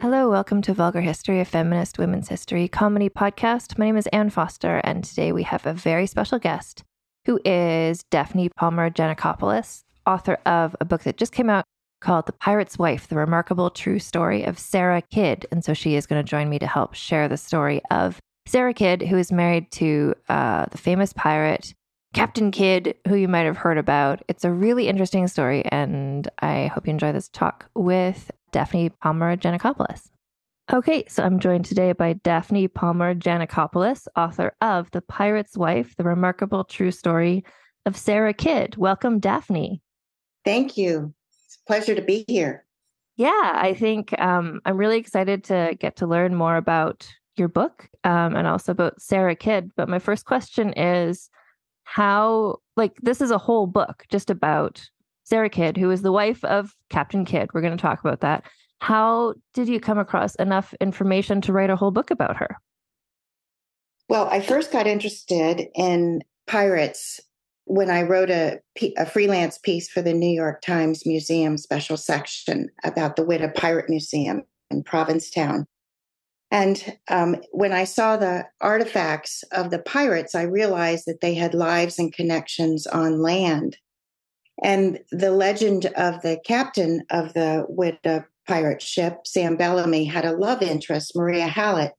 Hello, welcome to Vulgar History, a feminist women's history comedy podcast. My name is Anne Foster, and today we have a very special guest who is Daphne Palmer Geanacopoulos, author of a book that just came out called The Pirate's Wife The Remarkable True Story of Sarah Kidd. And so she is going to join me to help share the story of Sarah Kidd, who is married to uh, the famous pirate Captain Kidd, who you might have heard about. It's a really interesting story, and I hope you enjoy this talk with Daphne Palmer Geanacopoulos. Okay, so I'm joined today by Daphne Palmer Geanacopoulos, author of The Pirate's Wife, The Remarkable True Story of Sarah Kidd. Welcome, Daphne. Thank you. It's a pleasure to be here. Yeah, I think um, I'm really excited to get to learn more about your book um, and also about Sarah Kidd. But my first question is how, like, this is a whole book just about Sarah Kidd, who is the wife of Captain Kidd. We're going to talk about that. How did you come across enough information to write a whole book about her? Well, I first got interested in pirates when I wrote a, a freelance piece for the New York Times Museum special section about the Whydah Pirate Museum in Provincetown. And um, when I saw the artifacts of the pirates, I realized that they had lives and connections on land. And the legend of the captain of the Whydah pirate ship, Sam Bellamy, had a love interest, Maria Hallett.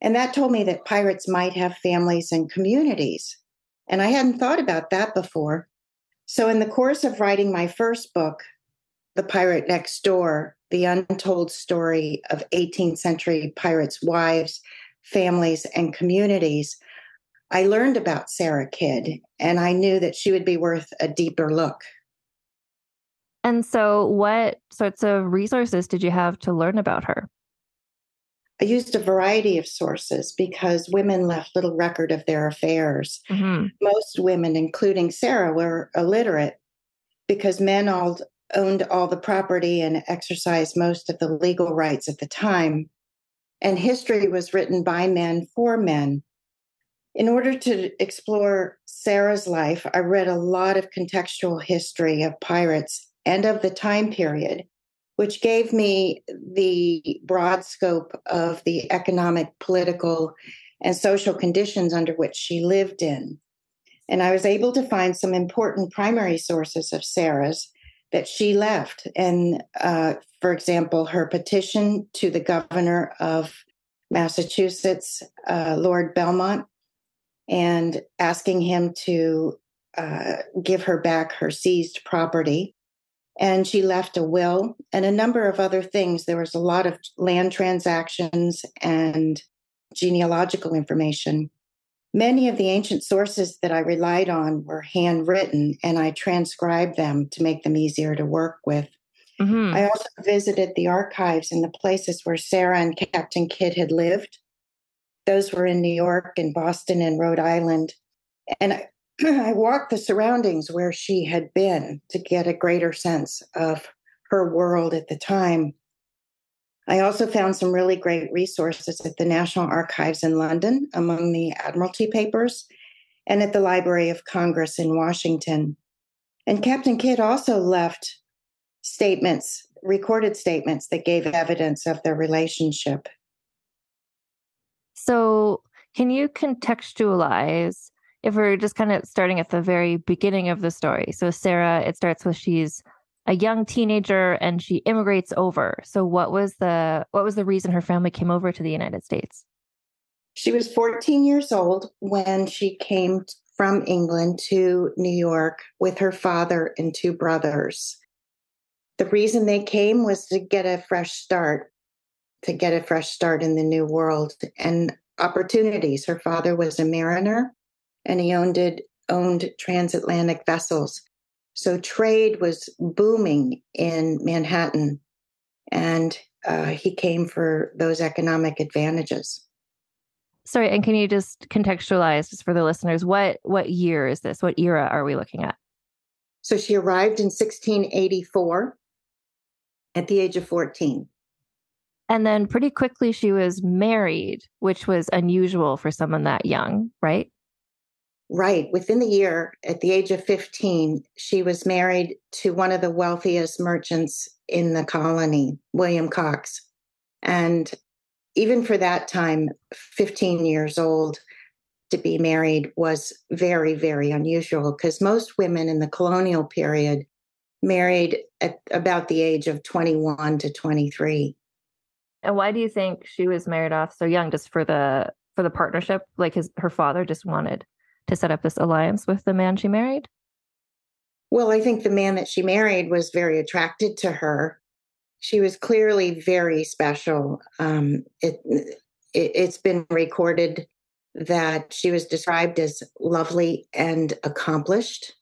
And that told me that pirates might have families and communities. And I hadn't thought about that before. So, in the course of writing my first book, The Pirate Next Door The Untold Story of 18th Century Pirates' Wives, Families, and Communities, I learned about Sarah Kidd, and I knew that she would be worth a deeper look. And so, what sorts of resources did you have to learn about her? I used a variety of sources because women left little record of their affairs. Mm-hmm. Most women, including Sarah, were illiterate because men all owned all the property and exercised most of the legal rights at the time. And history was written by men for men. In order to explore Sarah's life, I read a lot of contextual history of pirates and of the time period, which gave me the broad scope of the economic, political, and social conditions under which she lived in. And I was able to find some important primary sources of Sarah's that she left. And uh, for example, her petition to the governor of Massachusetts, uh, Lord Bellomont, and asking him to uh, give her back her seized property. And she left a will and a number of other things. There was a lot of land transactions and genealogical information. Many of the ancient sources that I relied on were handwritten, and I transcribed them to make them easier to work with. Mm-hmm. I also visited the archives in the places where Sarah and Captain Kidd had lived. Those were in New York and Boston and Rhode Island. And I, I walked the surroundings where she had been to get a greater sense of her world at the time. I also found some really great resources at the National Archives in London among the Admiralty papers and at the Library of Congress in Washington. And Captain Kidd also left statements, recorded statements that gave evidence of their relationship. So, can you contextualize if we're just kind of starting at the very beginning of the story? So, Sarah, it starts with she's a young teenager and she immigrates over. So what was the what was the reason her family came over to the United States? She was 14 years old when she came from England to New York with her father and two brothers. The reason they came was to get a fresh start, to get a fresh start in the new world and opportunities. Her father was a mariner and he owned it, owned transatlantic vessels. So trade was booming in Manhattan, and uh, he came for those economic advantages. Sorry, and can you just contextualize just for the listeners what what year is this? What era are we looking at? So she arrived in 1684 at the age of 14. And then pretty quickly she was married, which was unusual for someone that young, right? Right. Within the year, at the age of 15, she was married to one of the wealthiest merchants in the colony, William Cox. And even for that time, 15 years old, to be married was very, very unusual because most women in the colonial period married at about the age of 21 to 23. And why do you think she was married off so young just for the for the partnership like his her father just wanted to set up this alliance with the man she married? Well, I think the man that she married was very attracted to her. She was clearly very special. Um, it, it, it's been recorded that she was described as lovely and accomplished.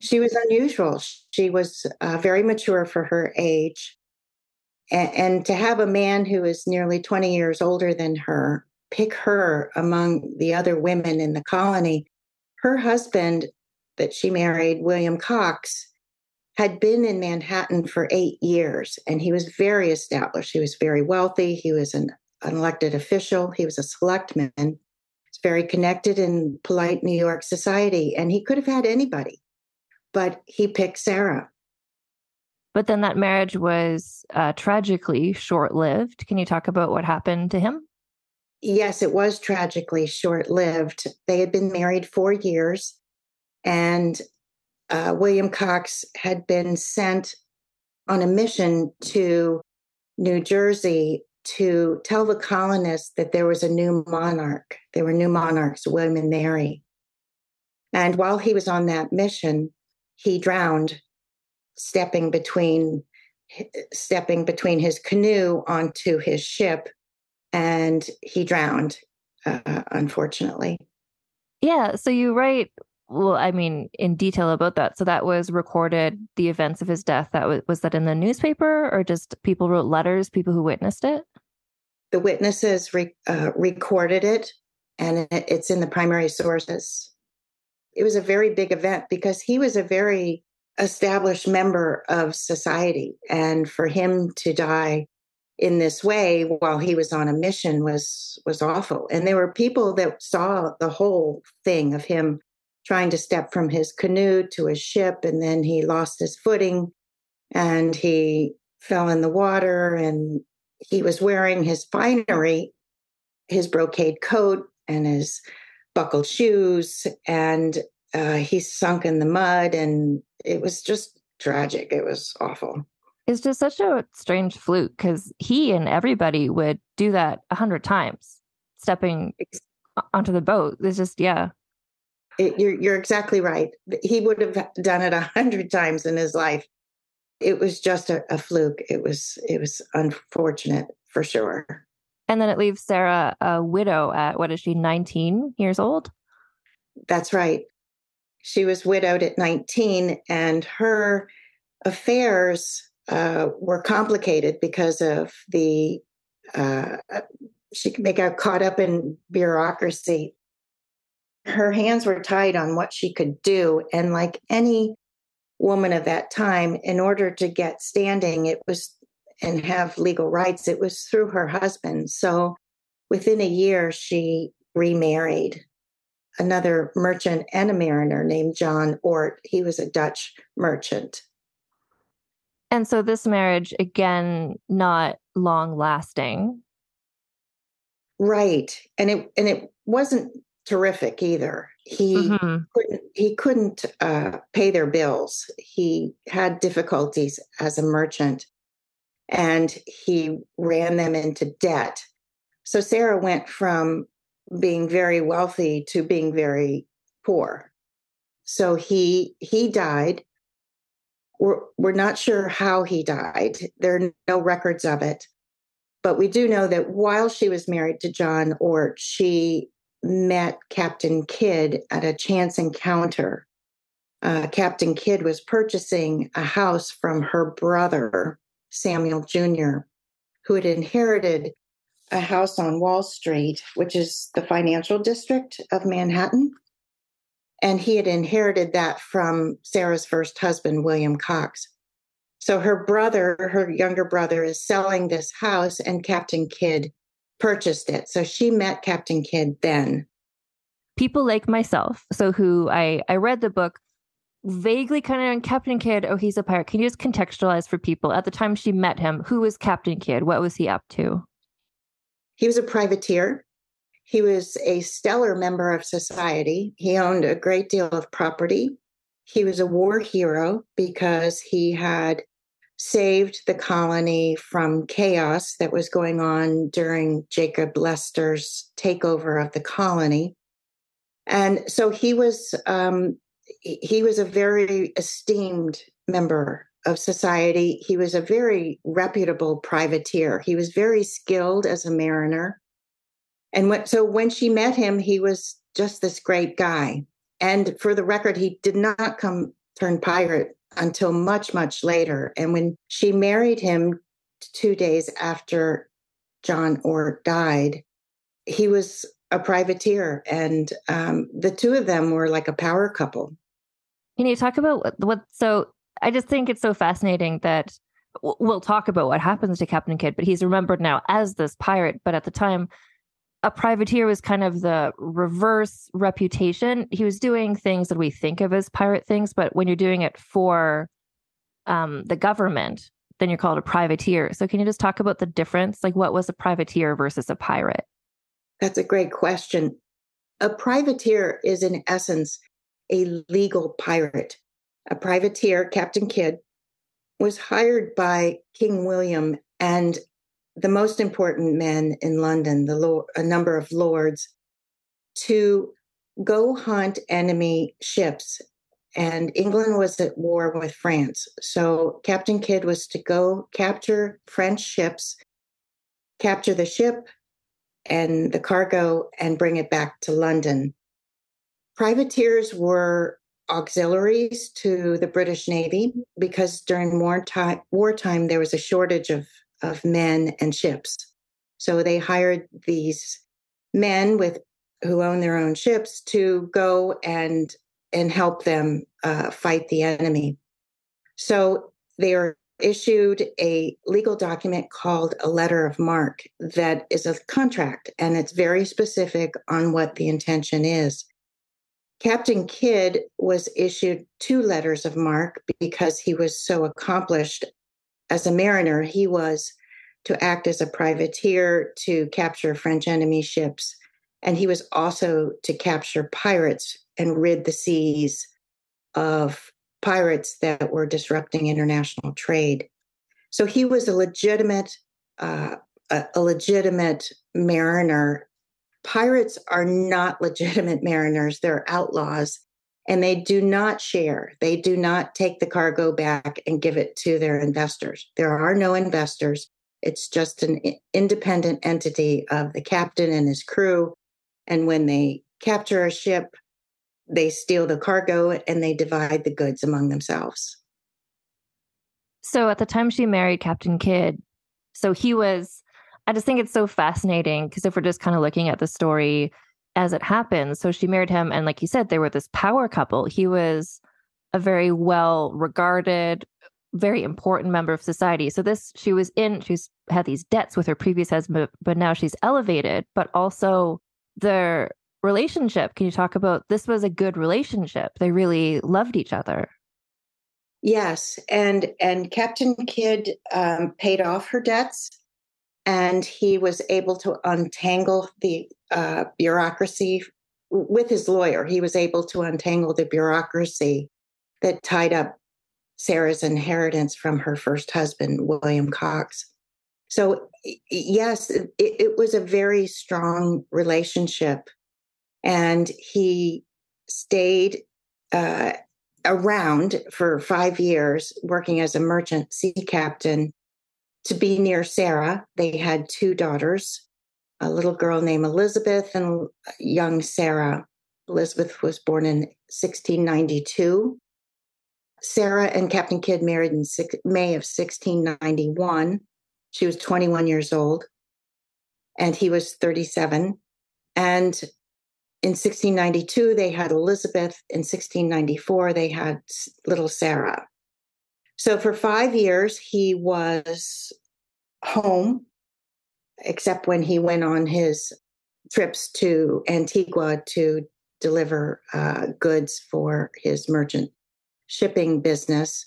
She was unusual. She was uh, very mature for her age. And, to have a man who is nearly 20 years older than her pick her among the other women in the colony her husband that she married, William Cox, had been in Manhattan for eight years and he was very established. He was very wealthy. He was an, an elected official. He was a selectman. He's very connected in polite New York society. And he could have had anybody, but he picked Sarah. But then that marriage was uh, tragically short lived. Can you talk about what happened to him? yes, it was tragically short lived. They had been married four years, and uh, William Cox had been sent on a mission to New Jersey to tell the colonists that there was a new monarch. There were new monarchs, William and Mary. And while he was on that mission, he drowned, stepping between stepping between his canoe onto his ship and he drowned, uh, unfortunately. Yeah. So you write, well, I mean, in detail about that. So that was recorded, the events of his death. That was, was that in the newspaper or just people wrote letters, people who witnessed it? The witnesses re- uh, recorded it and it, it's in the primary sources. It was a very big event because he was a very established member of society. And for him to die in this way while he was on a mission was was awful and there were people that saw the whole thing of him trying to step from his canoe to a ship and then he lost his footing and he fell in the water and he was wearing his finery his brocade coat and his buckled shoes and uh, he sunk in the mud and it was just tragic it was awful it's just such a strange fluke because he and everybody would do that a hundred times, stepping onto the boat. It's just yeah. It, you're you're exactly right. He would have done it a hundred times in his life. It was just a, a fluke. It was it was unfortunate for sure. And then it leaves Sarah a widow at what is she, 19 years old? That's right. She was widowed at 19, and her affairs uh, were complicated because of the uh, she got caught up in bureaucracy. Her hands were tied on what she could do, and like any woman of that time, in order to get standing, it was and have legal rights, it was through her husband. So within a year, she remarried another merchant and a mariner named John Oort. He was a Dutch merchant. And so this marriage, again, not long lasting. Right. And it and it wasn't terrific either. He mm-hmm. couldn't he couldn't uh, pay their bills. He had difficulties as a merchant and he ran them into debt. So Sarah went from being very wealthy to being very poor. So he he died. We're we're not sure how he died. There are no records of it. But we do know that while she was married to John Oort, she met Captain Kidd at a chance encounter. Uh, Captain Kidd was purchasing a house from her brother, Samuel Jr., who had inherited a house on Wall Street, which is the financial district of Manhattan. And he had inherited that from Sarah's first husband, William Cox. So her brother, her younger brother, is selling this house, and Captain Kidd purchased it. So she met Captain Kidd then. People like myself, so who I, I read the book vaguely kind of on Captain Kidd, oh, he's a pirate. Can you just contextualize for people at the time she met him? Who was Captain Kidd? What was he up to? He was a privateer. He was a stellar member of society. He owned a great deal of property. He was a war hero because he had saved the colony from chaos that was going on during Jacob Leisler's takeover of the colony. And so he was um, he was a very esteemed member of society. He was a very reputable privateer. He was very skilled as a mariner. And so when she met him, he was just this great guy. And for the record, he did not come turn pirate until much, much later. And when she married him two days after John Oort died, he was a privateer. And um, the two of them were like a power couple. Can you talk about what, what so I just think it's so fascinating that we'll talk about what happens to Captain Kidd, but he's remembered now as this pirate. But at the time, a privateer was kind of the reverse reputation. He was doing things that we think of as pirate things, but when you're doing it for um, the government, then you're called a privateer. So, can you just talk about the difference? Like, what was a privateer versus a pirate? That's a great question. A privateer is, in essence, a legal pirate a privateer, Captain Kidd, was hired by King William and the most important men in London, the a number of lords, to go hunt enemy ships. And England was at war with France. So Captain Kidd was to go capture French ships, capture the ship and the cargo, and bring it back to London. Privateers were auxiliaries to the British Navy because during wartime, wartime there was a shortage of, of men and ships. So they hired these men with who own their own ships to go and and help them uh, fight the enemy. So they are issued a legal document called a letter of marque that is a contract and it's very specific on what the intention is. Captain Kidd was issued two letters of marque because he was so accomplished as a mariner. He was to act as a privateer to capture French enemy ships, and he was also to capture pirates and rid the seas of pirates that were disrupting international trade. So he was a legitimate, uh, a, a legitimate mariner pirates are not legitimate mariners, they're outlaws. And they do not share. They do not take the cargo back and give it to their investors. There are no investors. It's just an independent entity of the captain and his crew. And when they capture a ship, they steal the cargo and they divide the goods among themselves. So at the time she married Captain Kidd, so he was, I just think it's so fascinating because if we're just kind of looking at the story as it happens, so she married him, and like you said, they were this power couple. He was a very well regarded, very important member of society. So this, she was in, she's had these debts with her previous husband, but now she's elevated, but also their relationship. Can you talk about this was a good relationship? They really loved each other. Yes, and and Captain Kidd um, paid off her debts, and he was able to untangle the uh, bureaucracy with his lawyer. He was able to untangle the bureaucracy that tied up Sarah's inheritance from her first husband, William Cox. So yes, it, it was a very strong relationship, and he stayed uh, around for five years working as a merchant sea captain to be near Sarah. They had two daughters, a little girl named Elizabeth and young Sarah. Elizabeth was born in 1692. Sarah and Captain Kidd married in six, May of 1691. She was 21 years old and he was 37. And in 1692, they had Elizabeth. In 1694, they had little Sarah. So for five years, he was home, except when he went on his trips to Antigua to deliver uh, goods for his merchant shipping business.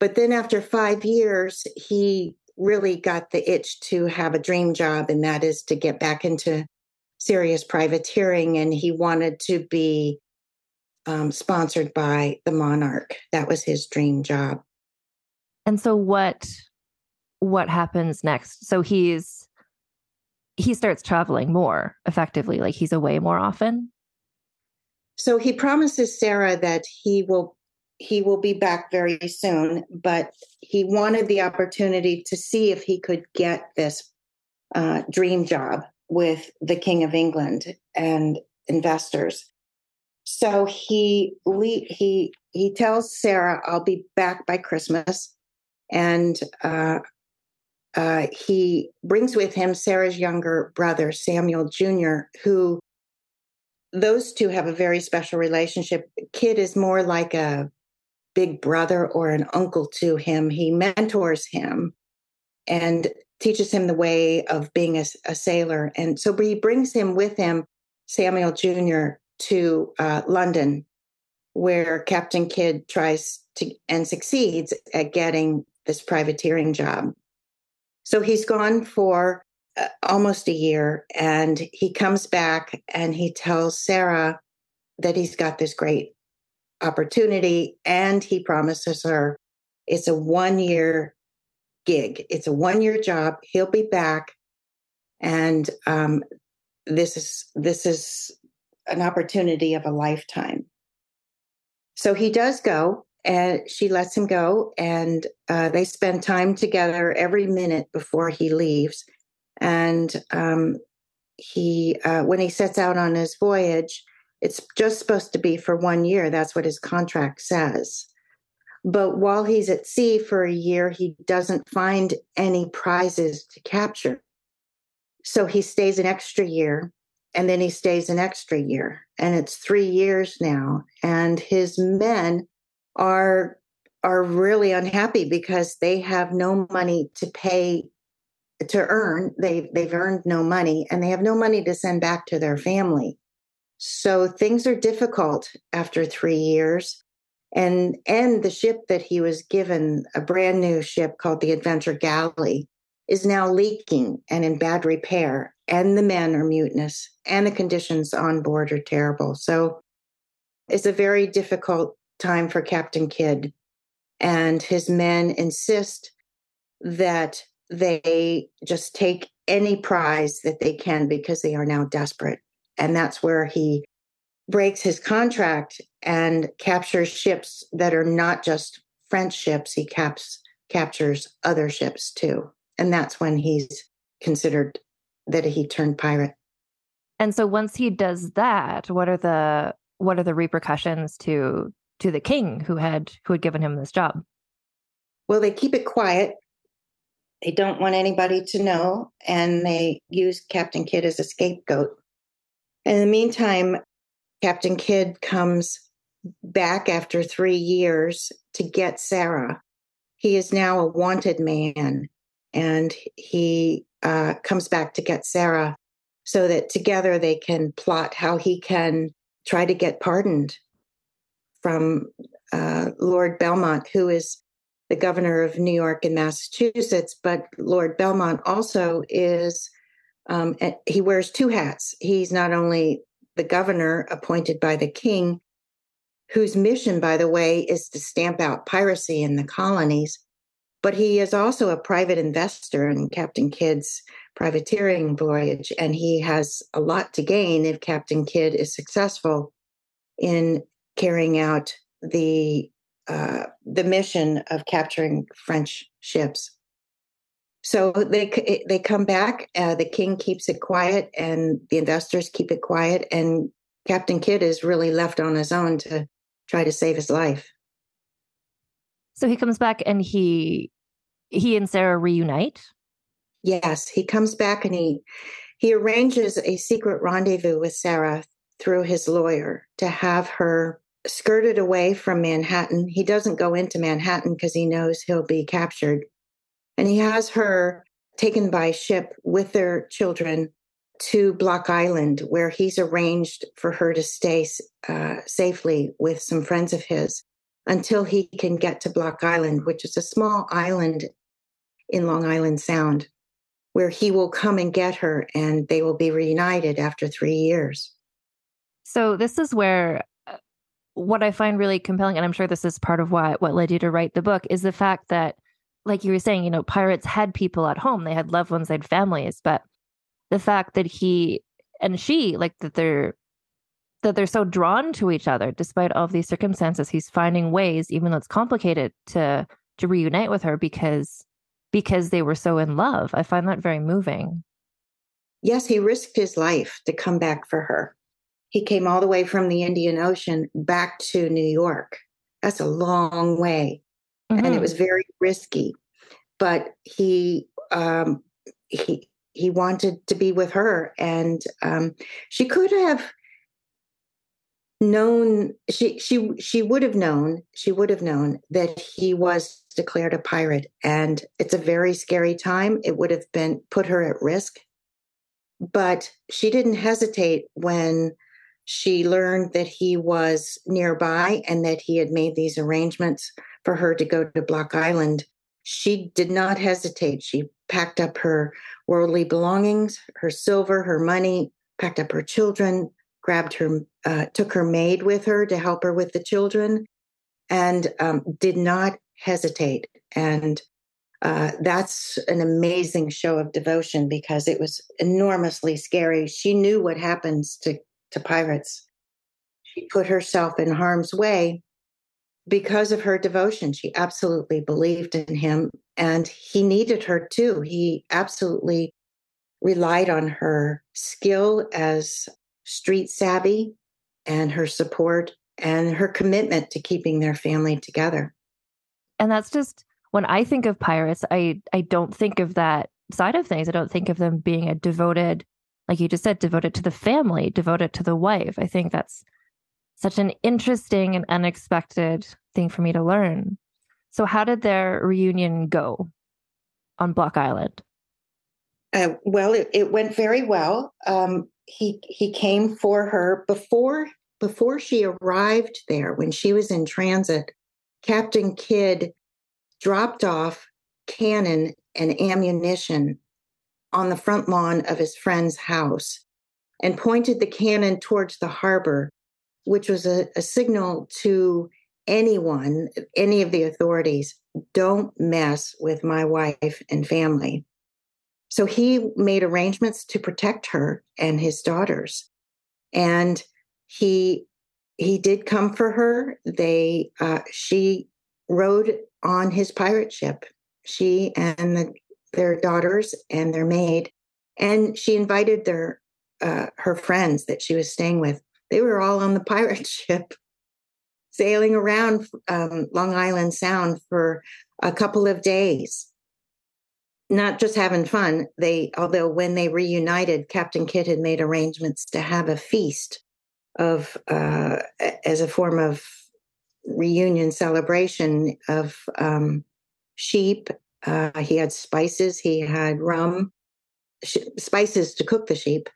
But then after five years, he really got the itch to have a dream job, and that is to get back into serious privateering and he wanted to be um, sponsored by the monarch that was his dream job and so what what happens next? So he's he starts traveling more effectively like he's away more often? So he promises sarah that he will he will be back very soon but he wanted the opportunity to see if he could get this uh, dream job with the King of England and investors. So he he he tells Sarah, "I'll be back by Christmas," and uh, uh, he brings with him Sarah's younger brother Samuel Jr., who those two have a very special relationship. Kidd is more like a big brother or an uncle to him. He mentors him, and teaches him the way of being a, a sailor. And so he brings him with him, Samuel Jr., to uh, London, where Captain Kidd tries to and succeeds at getting this privateering job. So he's gone for uh, almost a year and he comes back and he tells Sarah that he's got this great opportunity and he promises her it's a one year gig. It's a one year job. He'll be back, and um, this is this is an opportunity of a lifetime. So he does go, and she lets him go, and uh, they spend time together every minute before he leaves. And um, he, uh, when he sets out on his voyage, it's just supposed to be for one year. That's what his contract says. But while he's at sea for a year, he doesn't find any prizes to capture. So he stays an extra year and then he stays an extra year. And it's three years now. And his men are are really unhappy because they have no money to pay to earn. They they've earned no money and they have no money to send back to their family. So things are difficult after three years and and the ship that he was given a brand new ship called the adventure galley is now leaking and in bad repair and the men are mutinous and the conditions on board are terrible so it's a very difficult time for captain kidd and his men insist that they just take any prize that they can because they are now desperate. And that's where he breaks his contract and captures ships that are not just French ships. He caps, captures other ships too. And that's when he's considered that he turned pirate. And so once he does that, what are the what are the repercussions to to the king who had who had given him this job? Well, they keep it quiet. They don't want anybody to know, and they use Captain Kidd as a scapegoat. In the meantime, Captain Kidd comes back after three years to get Sarah. He is now a wanted man, and he uh, comes back to get Sarah so that together they can plot how he can try to get pardoned from uh, Lord Bellomont, who is the governor of New York and Massachusetts. But Lord Bellomont also is, um, he wears two hats. He's not only the governor appointed by the king, whose mission, by the way, is to stamp out piracy in the colonies, but he is also a private investor in Captain Kidd's privateering voyage, and he has a lot to gain if Captain Kidd is successful in carrying out the uh, the mission of capturing French ships. So they they come back. Uh, the king keeps it quiet, and the investors keep it quiet. And Captain Kidd is really left on his own to try to save his life. So he comes back, and he he and Sarah reunite. Yes, he comes back, and he he arranges a secret rendezvous with Sarah through his lawyer to have her skirted away from Manhattan. He doesn't go into Manhattan because he knows he'll be captured. And he has her taken by ship with their children to Block Island, where he's arranged for her to stay uh, safely with some friends of his until he can get to Block Island, which is a small island in Long Island Sound, where he will come and get her and they will be reunited after three years. So, this is where what I find really compelling, and I'm sure this is part of why what led you to write the book, is the fact that, like you were saying, you know, pirates had people at home, they had loved ones, they had families, but the fact that he and she, like that they're that they're so drawn to each other despite all of these circumstances, he's finding ways, even though it's complicated, to to reunite with her because because they were so in love. I find that very moving. Yes, he risked his life to come back for her. He came all the way from the Indian Ocean back to New York. That's a long way. Mm-hmm. And it mm-hmm. was very risky. But he um, he he wanted to be with her and um, she could have known she she she would have known she would have known that he was declared a pirate and it's a very scary time it would have been put her at risk but she didn't hesitate when she learned that he was nearby and that he had made these arrangements for her to go to Block Island. She did not hesitate. She packed up her worldly belongings, her silver, her money, packed up her children, grabbed her, uh, took her maid with her to help her with the children, and um, did not hesitate. And uh, that's an amazing show of devotion because it was enormously scary. She knew what happens to to pirates. She put herself in harm's way because of her devotion. She absolutely believed in him and he needed her too. He absolutely relied on her skill as street savvy and her support and her commitment to keeping their family together. And that's just when I think of pirates, I I don't think of that side of things. I don't think of them being a devoted like you just said, devoted to the family, devoted to the wife. I think that's such an interesting and unexpected thing for me to learn. So, how did their reunion go on Block Island? Uh, well, it, it, went very well. Um, he he came for her before before she arrived there. When she was in transit, Captain Kidd dropped off cannon and ammunition on the front lawn of his friend's house and pointed the cannon towards the harbor, which was a, a signal to anyone, any of the authorities, don't mess with my wife and family. So he made arrangements to protect her and his daughters. And he he did come for her. They uh, she rode on his pirate ship. She and the, their daughters and their maid, and she invited their uh, her friends that she was staying with. They were all on the pirate ship, sailing around um, Long Island Sound for a couple of days. Not just having fun. They, although when they reunited, Captain Kidd had made arrangements to have a feast of uh, as a form of reunion celebration of um, sheep. Uh, he had spices. He had rum, sh- spices to cook the sheep,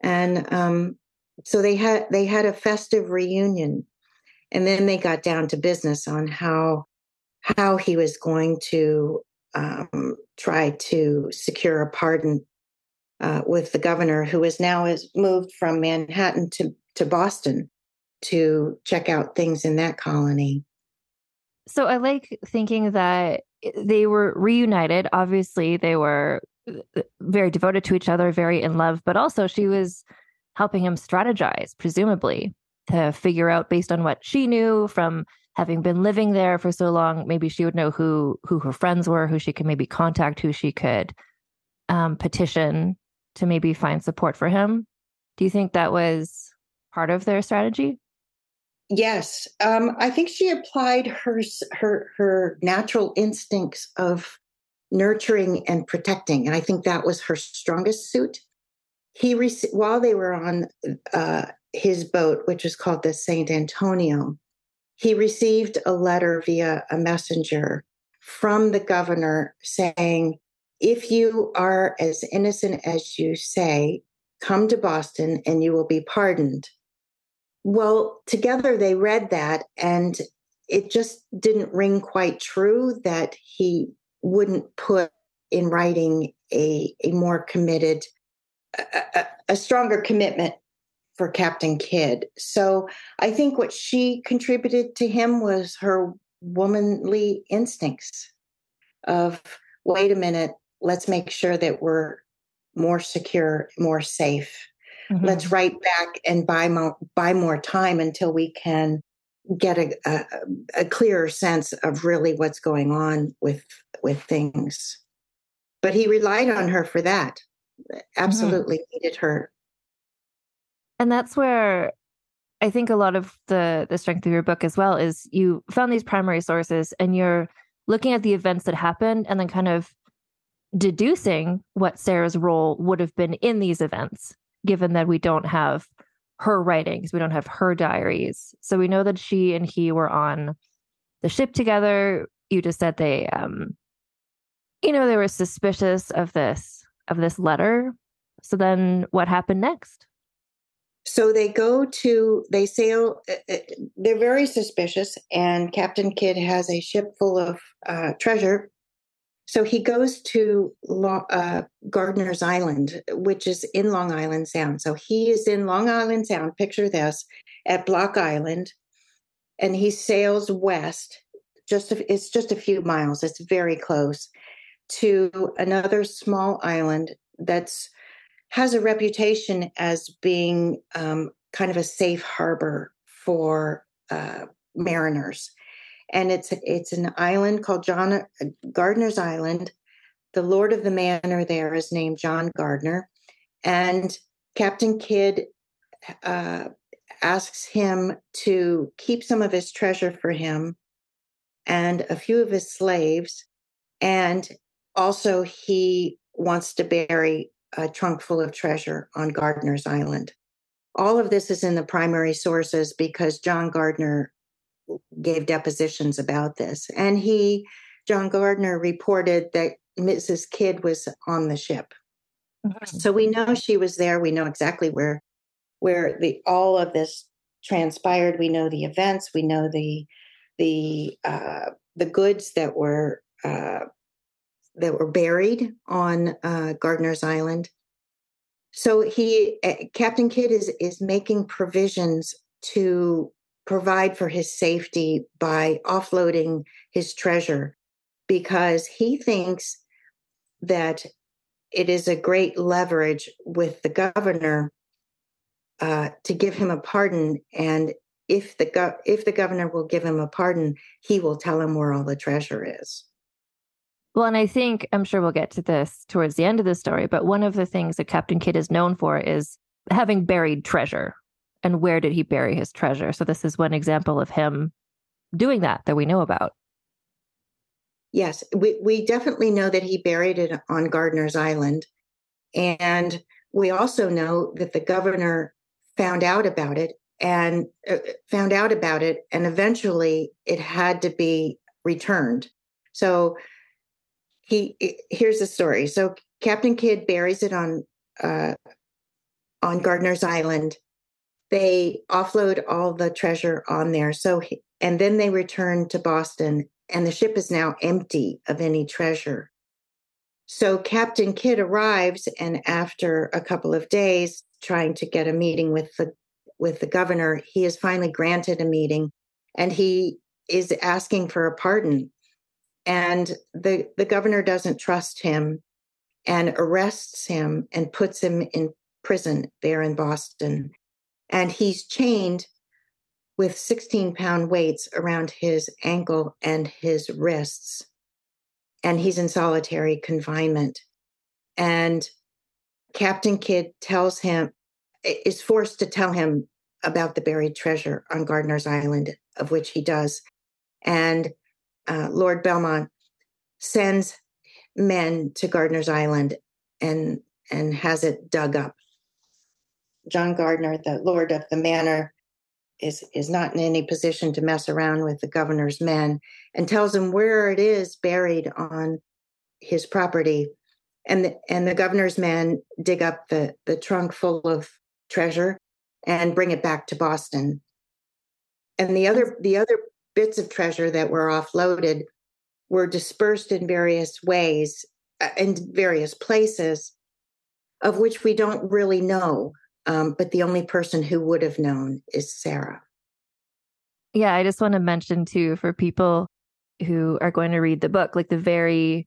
and um, so they had they had a festive reunion. And then they got down to business on how how he was going to um, try to secure a pardon uh, with the governor, who is now has moved from Manhattan to to Boston to check out things in that colony. So I like thinking that they were reunited. Obviously, they were uh, very devoted to each other, very in love, but also she was helping him strategize, presumably, to figure out based on what she knew from having been living there for so long, maybe she would know who who her friends were, who she could maybe contact, who she could um, petition to maybe find support for him. Do you think that was part of their strategy? Yes, um, I think she applied her her her natural instincts of nurturing and protecting, and I think that was her strongest suit. He rec- while they were on uh, his boat, which was called the Saint Antonio, he received a letter via a messenger from the governor saying, "If you are as innocent as you say, come to Boston and you will be pardoned." Well, together they read that, and it just didn't ring quite true that he wouldn't put in writing a, a more committed, a, a, stronger commitment for Captain Kidd. So I think what she contributed to him was her womanly instincts of wait a minute, let's make sure that we're more secure, more safe. Mm-hmm. Let's write back and buy more, buy more time until we can get a, a, a clearer sense of really what's going on with with things. But he relied on her for that. Mm-hmm. Absolutely mm-hmm. needed her. And that's where I think a lot of the the strength of your book as well is you found these primary sources and you're looking at the events that happened and then kind of deducing what Sarah's role would have been in these events given that we don't have her writings, we don't have her diaries. So we know that she and he were on the ship together. You just said they um you know they were suspicious of this of this letter. So then what happened next? So they go to, they sail, uh, uh, they're very suspicious, and Captain Kidd has a ship full of uh, treasure so he goes to uh, Gardiner's Island, which is in Long Island Sound. So he is in Long Island Sound, picture this, at Block Island, and he sails west. Just a, it's just a few miles. It's very close to another small island that's has a reputation as being um, kind of a safe harbor for uh, mariners and it's it's an island called John Gardiner's Island. The lord of the manor there is named John Gardiner, and Captain Kidd uh, asks him to keep some of his treasure for him and a few of his slaves, and also he wants to bury a trunk full of treasure on Gardiner's Island. All of this is in the primary sources because John Gardiner gave depositions about this. And he, John Gardiner, reported that Mrs. Kidd was on the ship. Mm-hmm. So we know she was there. We know exactly where where the all of this transpired. We know the events. We know the the uh, the goods that were uh, that were buried on uh, Gardiner's Island. So he, uh, Captain Kidd, is is making provisions to provide for his safety by offloading his treasure because he thinks that it is a great leverage with the governor uh, to give him a pardon. And if the go- if the governor will give him a pardon, he will tell him where all the treasure is. Well, and I think I'm sure we'll get to this towards the end of the story, but one of the things that Captain Kidd is known for is having buried treasure. And where did he bury his treasure? So this is one example of him doing that that we know about. Yes, we, we definitely know that he buried it on Gardiner's Island. And we also know that the governor found out about it and uh, found out about it, and eventually it had to be returned. So he here's the story. So Captain Kidd buries it on uh, on Gardiner's Island. They offload all the treasure on there. So and then they return to Boston and the ship is now empty of any treasure. So Captain Kidd arrives, and after a couple of days trying to get a meeting with the with the governor, he is finally granted a meeting, and he is asking for a pardon. And the the governor doesn't trust him, and arrests him and puts him in prison there in Boston, and he's chained with 16 pound weights around his ankle and his wrists. And he's in solitary confinement. And Captain Kidd tells him, is forced to tell him about the buried treasure on Gardiner's Island, of which he does. And uh, Lord Bellomont sends men to Gardiner's Island and and has it dug up. John Gardiner, the lord of the manor, is is not in any position to mess around with the governor's men and tells him where it is buried on his property. And the, and the governor's men dig up the the trunk full of treasure and bring it back to Boston. And the other the other bits of treasure that were offloaded were dispersed in various ways uh, in various places of which we don't really know um, but the only person who would have known is Sarah. Yeah, I just want to mention too for people who are going to read the book, like the very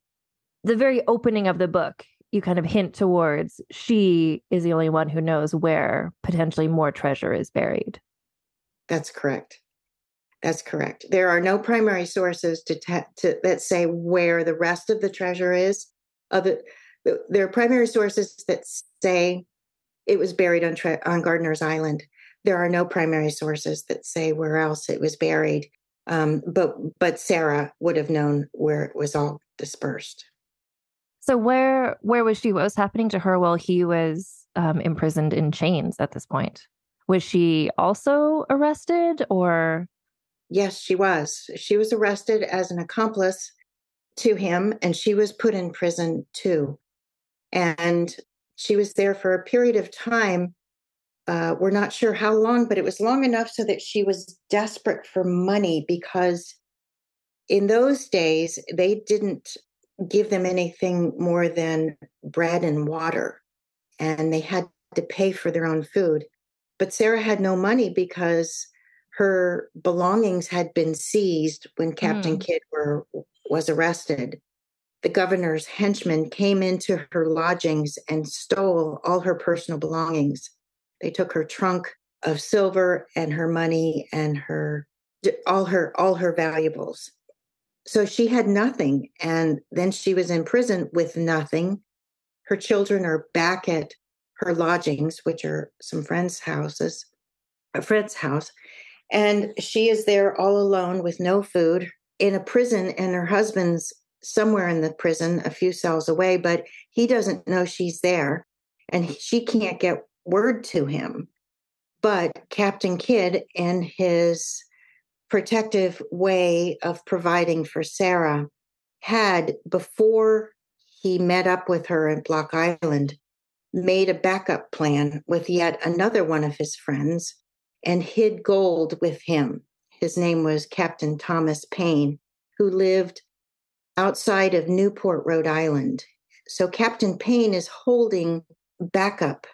the very opening of the book, you kind of hint towards she is the only one who knows where potentially more treasure is buried. That's correct. That's correct. There are no primary sources to, te- to that say where the rest of the treasure is. Other, there are primary sources that say it was buried on, on Gardiner's Island. There are no primary sources that say where else it was buried, um, but but Sarah would have known where it was all dispersed. So where where was she? What was happening to her while he was um, imprisoned in chains at this point? Was she also arrested, or? Yes, she was. She was arrested as an accomplice to him, and she was put in prison too. And she was there for a period of time. Uh, we're not sure how long, but it was long enough so that she was desperate for money because in those days they didn't give them anything more than bread and water, and they had to pay for their own food. But Sarah had no money because her belongings had been seized when Captain mm. Kidd were, was arrested the governor's henchmen came into her lodgings and stole all her personal belongings. They took her trunk of silver and her money and her all her all her valuables. So she had nothing and then she was in prison with nothing. Her children are back at her lodgings, which are some friends' houses, a friend's house, and she is there all alone with no food in a prison and her husband's somewhere in the prison, a few cells away, but he doesn't know she's there and she can't get word to him. But Captain Kidd, in his protective way of providing for Sarah, had before he met up with her at Block Island, made a backup plan with yet another one of his friends and hid gold with him. His name was Captain Thomas Paine, who lived outside of Newport, Rhode Island. So Captain Paine is holding backup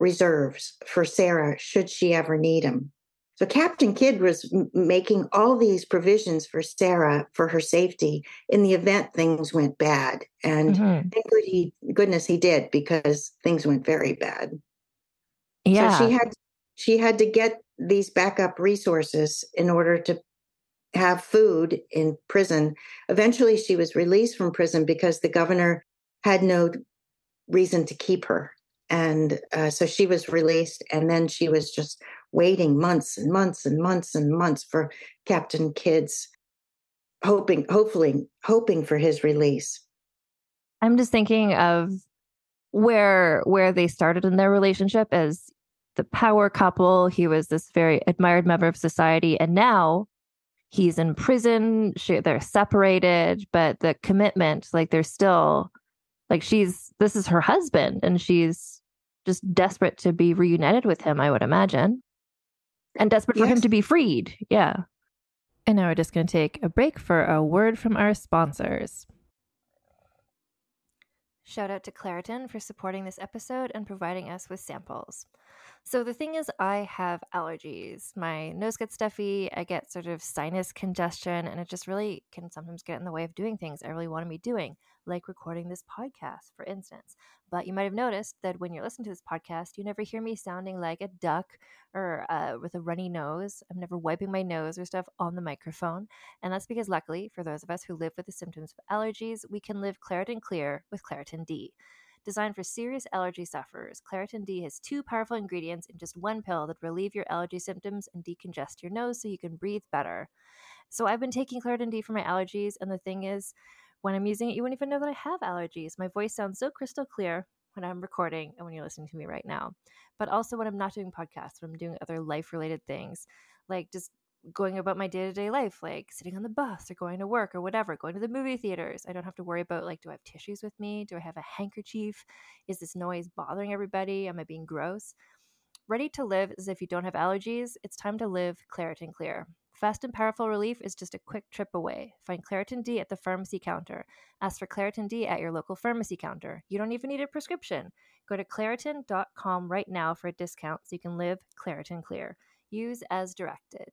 reserves for Sarah should she ever need them. So Captain Kidd was m- making all these provisions for Sarah for her safety in the event things went bad. And Mhm. thank good he, goodness he did because things went very bad. Yeah. So she had she had to get these backup resources in order to have food in prison. Eventually she was released from prison because the governor had no reason to keep her. And uh, so she was released and then she was just waiting months and months and months and months for Captain Kidd's hoping hopefully hoping for his release. I'm just thinking of where where they started in their relationship as the power couple. He was this very admired member of society, and now he's in prison. She, they're separated, but the commitment, like they're still, like she's this is her husband, and she's just desperate to be reunited with him. I would imagine, and desperate for him to be freed. Yeah. And now we're just going to take a break for a word from our sponsors. Shout out to Claritin for supporting this episode and providing us with samples. So, the thing is, I have allergies. My nose gets stuffy, I get sort of sinus congestion, and it just really can sometimes get in the way of doing things I really want to be doing, like recording this podcast, for instance. But you might have noticed that when you're listening to this podcast, you never hear me sounding like a duck or uh, with a runny nose. I'm never wiping my nose or stuff on the microphone. And that's because, luckily, for those of us who live with the symptoms of allergies, we can live Claritin Clear with Claritin D. Designed for serious allergy sufferers, Claritin D has two powerful ingredients in just one pill that relieve your allergy symptoms and decongest your nose so you can breathe better. So I've been taking Claritin D for my allergies, and the thing is, when I'm using it, you wouldn't even know that I have allergies. My voice sounds so crystal clear when I'm recording and when you're listening to me right now. But also when I'm not doing podcasts, when I'm doing other life related things, like just going about my day to day life, like sitting on the bus or going to work or whatever, going to the movie theaters. I don't have to worry about like, do I have tissues with me? Do I have a handkerchief? Is this noise bothering everybody? Am I being gross? Ready to live as if you don't have allergies? It's time to live Claritin Clear. Fast and powerful relief is just a quick trip away. Find Claritin D at the pharmacy counter. Ask for Claritin D at your local pharmacy counter. You don't even need a prescription. Go to Claritin.com right now for a discount so you can live Claritin Clear. Use as directed.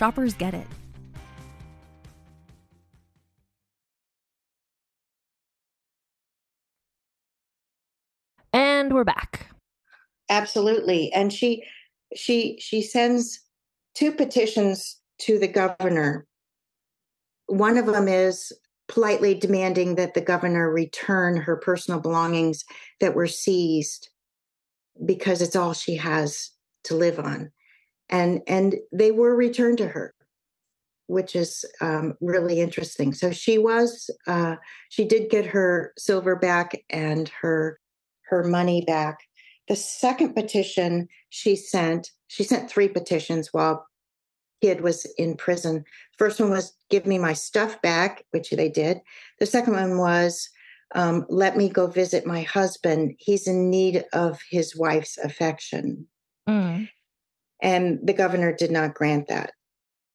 Shoppers get it. And we're back. Absolutely. And she she she sends two petitions to the governor. One of them is politely demanding that the governor return her personal belongings that were seized because it's all she has to live on. And and they were returned to her, which is um, really interesting. So she was uh, she did get her silver back and her her money back. The second petition she sent, she sent three petitions while Kidd was in prison. First one was give me my stuff back, which they did. The second one was um, let me go visit my husband. He's in need of his wife's affection. Mm. And the governor did not grant that.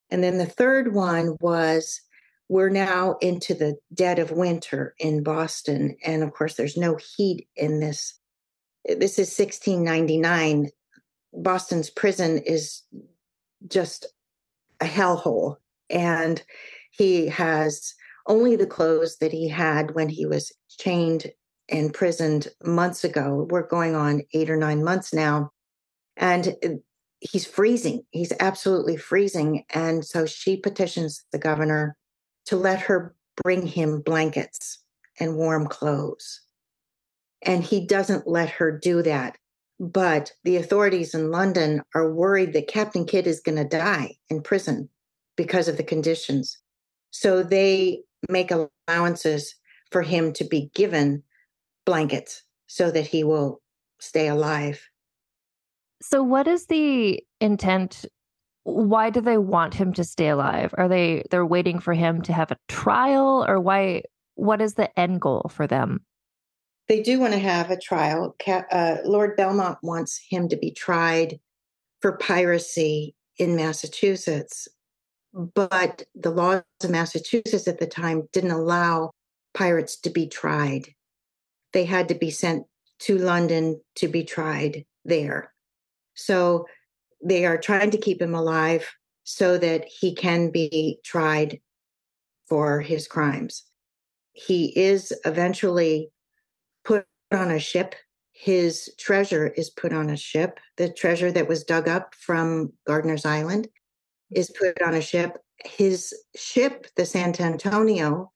And then the third one was we're now into the dead of winter in Boston. And of course, there's no heat in this. This is 1699. Boston's prison is just a hellhole. And he has only the clothes that he had when he was chained and imprisoned months ago. We're going on eight or nine months now. And he's freezing. He's absolutely freezing. And so she petitions the governor to let her bring him blankets and warm clothes. And he doesn't let her do that. But the authorities in London are worried that Captain Kidd is going to die in prison because of the conditions. So they make allowances for him to be given blankets so that he will stay alive. So, what is the intent? Why do they want him to stay alive? Are they they're waiting for him to have a trial, or why? What is the end goal for them? They do want to have a trial. Uh, Lord Bellomont wants him to be tried for piracy in Massachusetts, but the laws of Massachusetts at the time didn't allow pirates to be tried. They had to be sent to London to be tried there. So they are trying to keep him alive so that he can be tried for his crimes. He is eventually put on a ship. His treasure is put on a ship. The treasure that was dug up from Gardiner's Island is put on a ship. His ship, the San Antonio,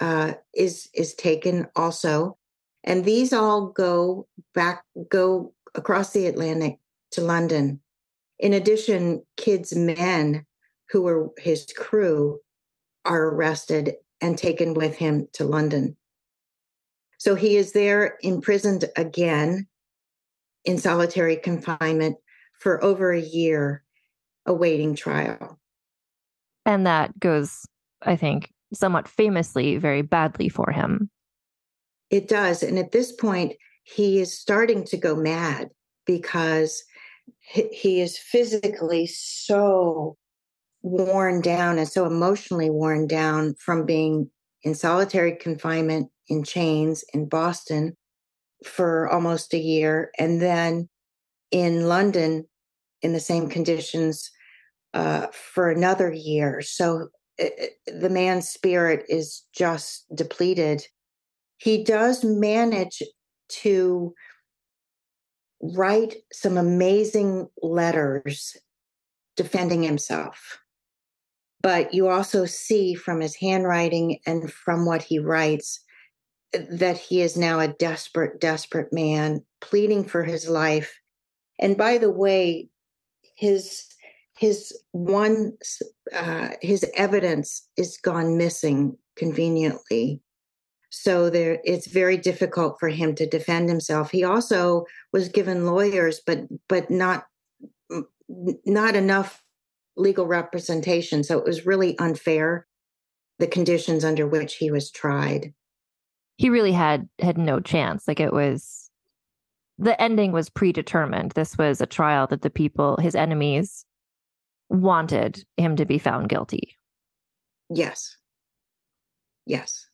uh, is is taken also, and these all go back go across the Atlantic to London. In addition, Kidd's men, who were his crew, are arrested and taken with him to London. So he is there imprisoned again in solitary confinement for over a year, awaiting trial. And that goes, I think, somewhat famously very badly for him. It does. And at this point, he is starting to go mad because he is physically so worn down and so emotionally worn down from being in solitary confinement in chains in Boston for almost a year and then in London in the same conditions uh, for another year. So it, the man's spirit is just depleted. He does manage to write some amazing letters defending himself. But you also see from his handwriting and from what he writes that he is now a desperate, desperate man pleading for his life. And by the way, his his one uh, his evidence is gone missing conveniently so there it's very difficult for him to defend himself. He also was given lawyers but but not not enough legal representation. So it was really unfair the conditions under which he was tried. He really had had no chance. Like it was the ending was predetermined. This was a trial that the people his enemies wanted him to be found guilty. Yes. Yes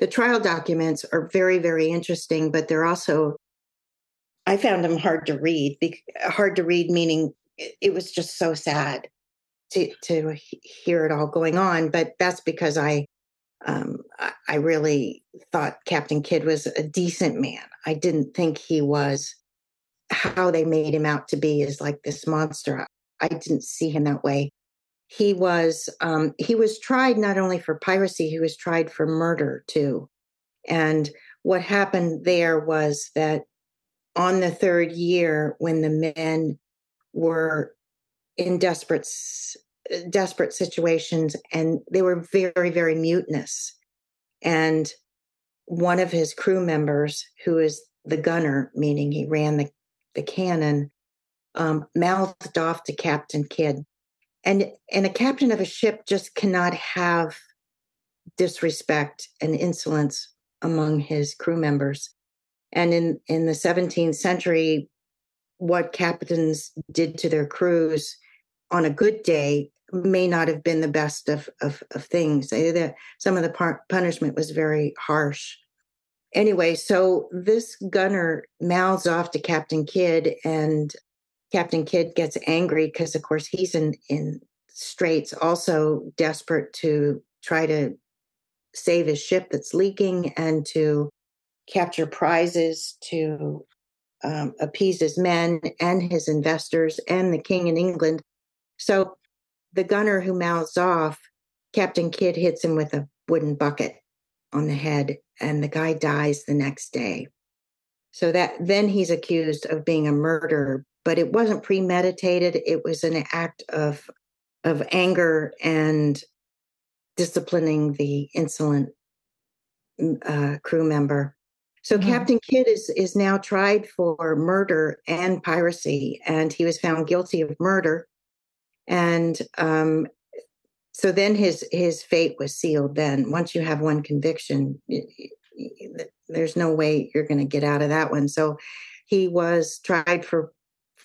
the trial documents are very, very interesting, but they're also, I found them hard to read. Hard to read, meaning it was just so sad to to hear it all going on. But that's because I, um, I really thought Captain Kidd was a decent man. I didn't think he was how they made him out to be is like this monster. I didn't see him that way he was um, he was tried not only for piracy he was tried for murder too. And what happened there was that on the third year when the men were in desperate desperate situations and they were very very mutinous. And one of his crew members who is the gunner meaning he ran the, the cannon um, mouthed off to captain kidd and and a captain of a ship just cannot have disrespect and insolence among his crew members. And in in the 17th century what captains did to their crews on a good day may not have been the best of of, of things. Some of the punishment was very harsh. Anyway so this gunner mouths off to captain kidd and Captain Kidd gets angry because, of course, he's in, in straits, also desperate to try to save his ship that's leaking and to capture prizes to um, appease his men and his investors and the king in England. So the gunner who mouths off, Captain Kidd hits him with a wooden bucket on the head, and the guy dies the next day. So that then he's accused of being a murderer, but it wasn't premeditated. It was an act of of anger and disciplining the insolent mm, uh, crew member. So mm-hmm. Captain Kidd is is now tried for murder and piracy, and he was found guilty of murder. And um, so then his his fate was sealed. Then once you have one conviction, there's no way you're going to get out of that one. So he was tried for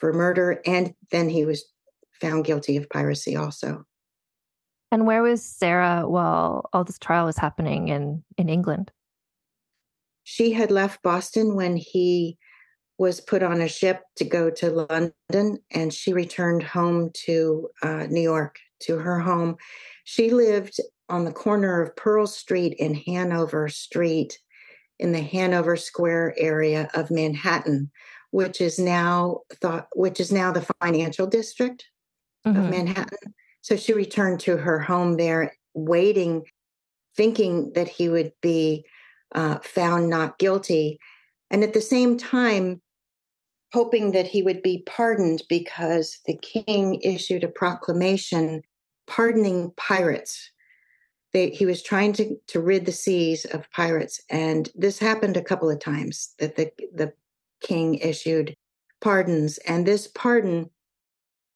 for murder, and then he was found guilty of piracy also. And where was Sarah while all this trial was happening in in England? She had left Boston when he was put on a ship to go to London, and she returned home to uh, New York to her home. She lived on the corner of Pearl Street and Hanover Street in the Hanover Square area of Manhattan, which is now thought which is now the financial district mm-hmm. of Manhattan. So she returned to her home there, waiting, thinking that he would be uh, found not guilty. And at the same time, hoping that he would be pardoned because the king issued a proclamation pardoning pirates. They, he was trying to, to rid the seas of pirates. And this happened a couple of times that the, the king issued pardons. And this pardon,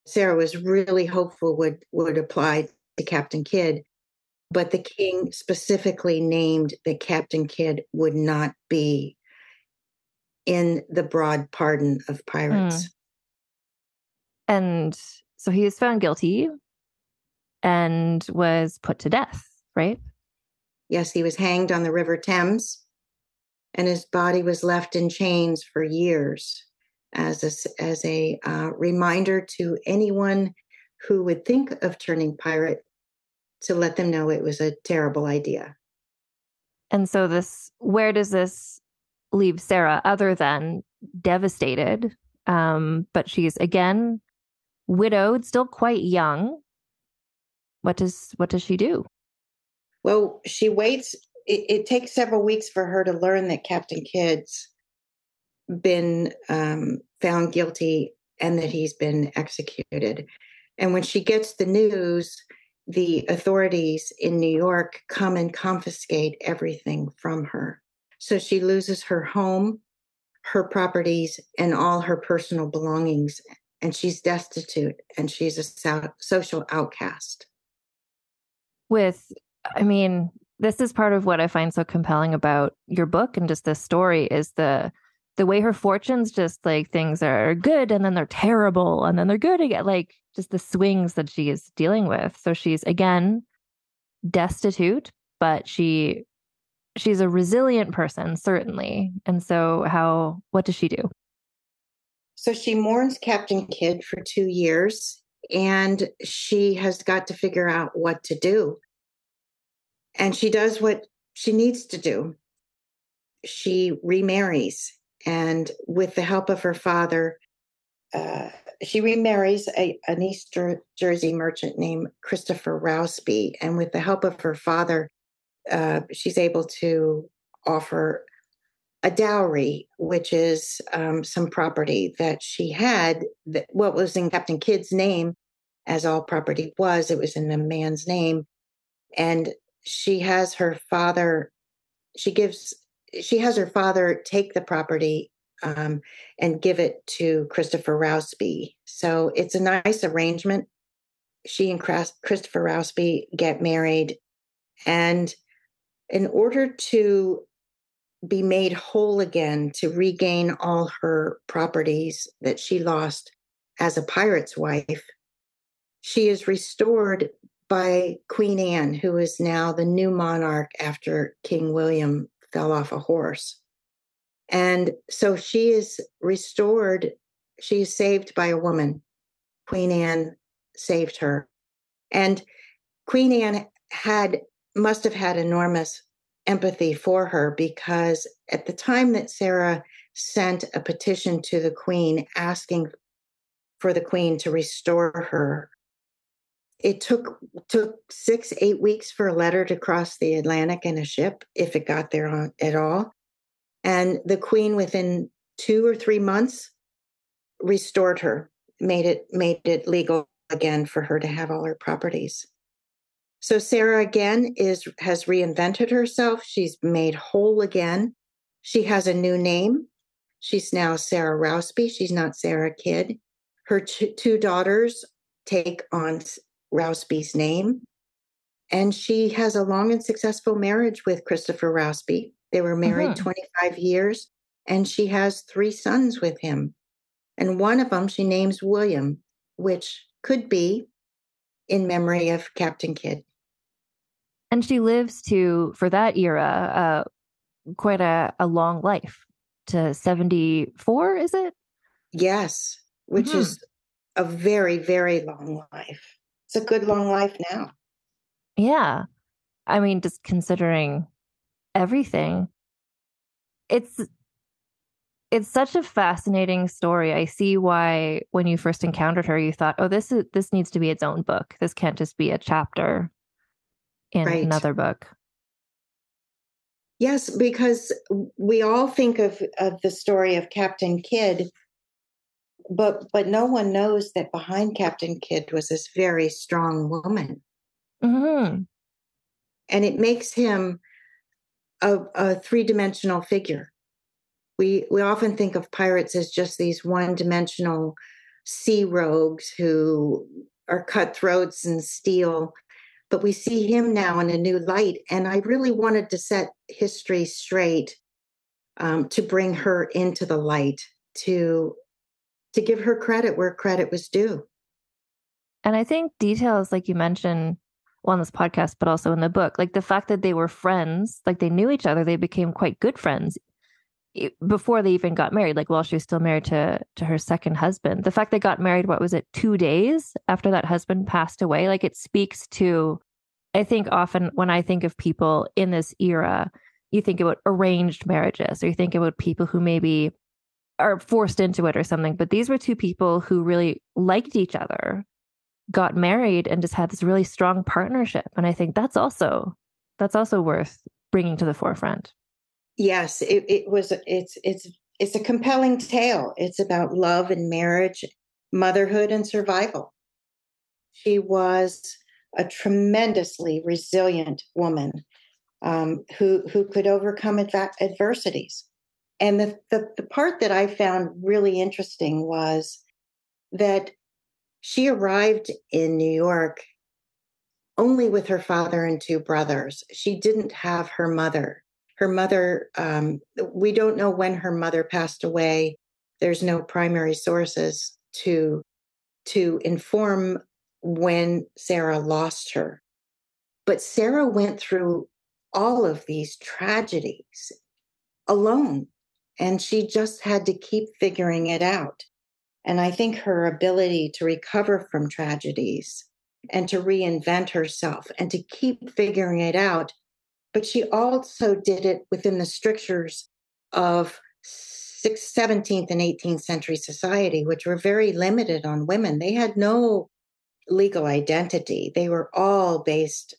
Sarah was really hopeful would, would apply to Captain Kidd. But the king specifically named that Captain Kidd would not be in the broad pardon of pirates. Mm. And so he was found guilty and was put to death, right? Yes, he was hanged on the River Thames, and his body was left in chains for years as a, as a uh, reminder to anyone who would think of turning pirate to let them know it was a terrible idea. And so, this where does this leave Sarah other than devastated? Um, but she's again widowed, still quite young, what does what does she do? Well, she waits. It, it takes several weeks for her to learn that Captain Kidd's been um, found guilty and that he's been executed. And when she gets the news, the authorities in New York come and confiscate everything from her. So she loses her home, her properties, and all her personal belongings. And she's destitute and she's a social outcast with i mean this is part of what i find so compelling about your book and just this story is the the way her fortunes just like things are good and then they're terrible and then they're good again like just the swings that she is dealing with. So she's again destitute but she she's a resilient person certainly. And so how what does she do? So she mourns captain kidd for two years and she has got to figure out what to do. And she does what she needs to do. She remarries, and with the help of her father, uh, she remarries a, an East Jersey merchant named Christopher Rousby. And with the help of her father, uh, she's able to offer a dowry, which is um, some property that she had, that, what was in Captain Kidd's name, as all property was, it was in the man's name. And she has her father, she gives, she has her father take the property um, and give it to Christopher Rousby. So it's a nice arrangement. She and Christopher Rousby get married. And in order to be made whole again, to regain all her properties that she lost as a pirate's wife, she is restored by Queen Anne, who is now the new monarch after King William fell off a horse. And so she is restored. She is saved by a woman. Queen Anne saved her. And Queen Anne had, must have had enormous empathy for her because at the time that Sarah sent a petition to the Queen asking for the Queen to restore her, it took took six eight weeks for a letter to cross the Atlantic in a ship if it got there on, at all, and the Queen within two or three months restored her, made it made it legal again for her to have all her properties. So Sarah again is has reinvented herself. She's made whole again. She has a new name. She's now Sarah Rousby. She's not Sarah Kidd. Her two daughters take on Rousby's name. And she has a long and successful marriage with Christopher Rousby. They were married mm-hmm. 25 years, and she has three sons with him. And one of them she names William, which could be in memory of Captain Kidd. And she lives to, for that era, uh, quite a, a long life to 74, is it? Yes, which mm-hmm. is a very, very long life. It's a good long life now. Yeah. I mean, just considering everything, it's it's such a fascinating story. I see why when you first encountered her, you thought, "Oh, this is this needs to be its own book. This can't just be a chapter in right. another book." Yes, because we all think of, of the story of Captain Kidd, but but no one knows that behind Captain Kidd was this very strong woman, mm-hmm. and it makes him a, a three dimensional figure we we often think of pirates as just these one-dimensional sea rogues who are cutthroats and steal but we see him now in a new light and i really wanted to set history straight um, to bring her into the light to to give her credit where credit was due and i think details like you mentioned on this podcast, but also in the book, like the fact that they were friends, like they knew each other, they became quite good friends, before they even got married, like while she was still married to to her second husband. The fact they got married, what was it, two days after that husband passed away, like it speaks to. I think often when I think of people in this era, you think about arranged marriages, or you think about people who maybe are forced into it or something. But these were two people who really liked each other, got married, and just had this really strong partnership. And I think that's also that's also worth bringing to the forefront yes, it, it was. It's it's it's a compelling tale. It's about love and marriage, motherhood and survival. She was a tremendously resilient woman um, who who could overcome adv- adversities. And the, the the part that I found really interesting was that she arrived in New York only with her father and two brothers. She didn't have her mother her mother, um, we don't know when her mother passed away. There's no primary sources to to inform when Sarah lost her. But Sarah went through all of these tragedies alone, and she just had to keep figuring it out. And I think her ability to recover from tragedies and to reinvent herself and to keep figuring it out but she also did it within the strictures of 17th and 18th century society, which were very limited on women. They had no legal identity. They were all based,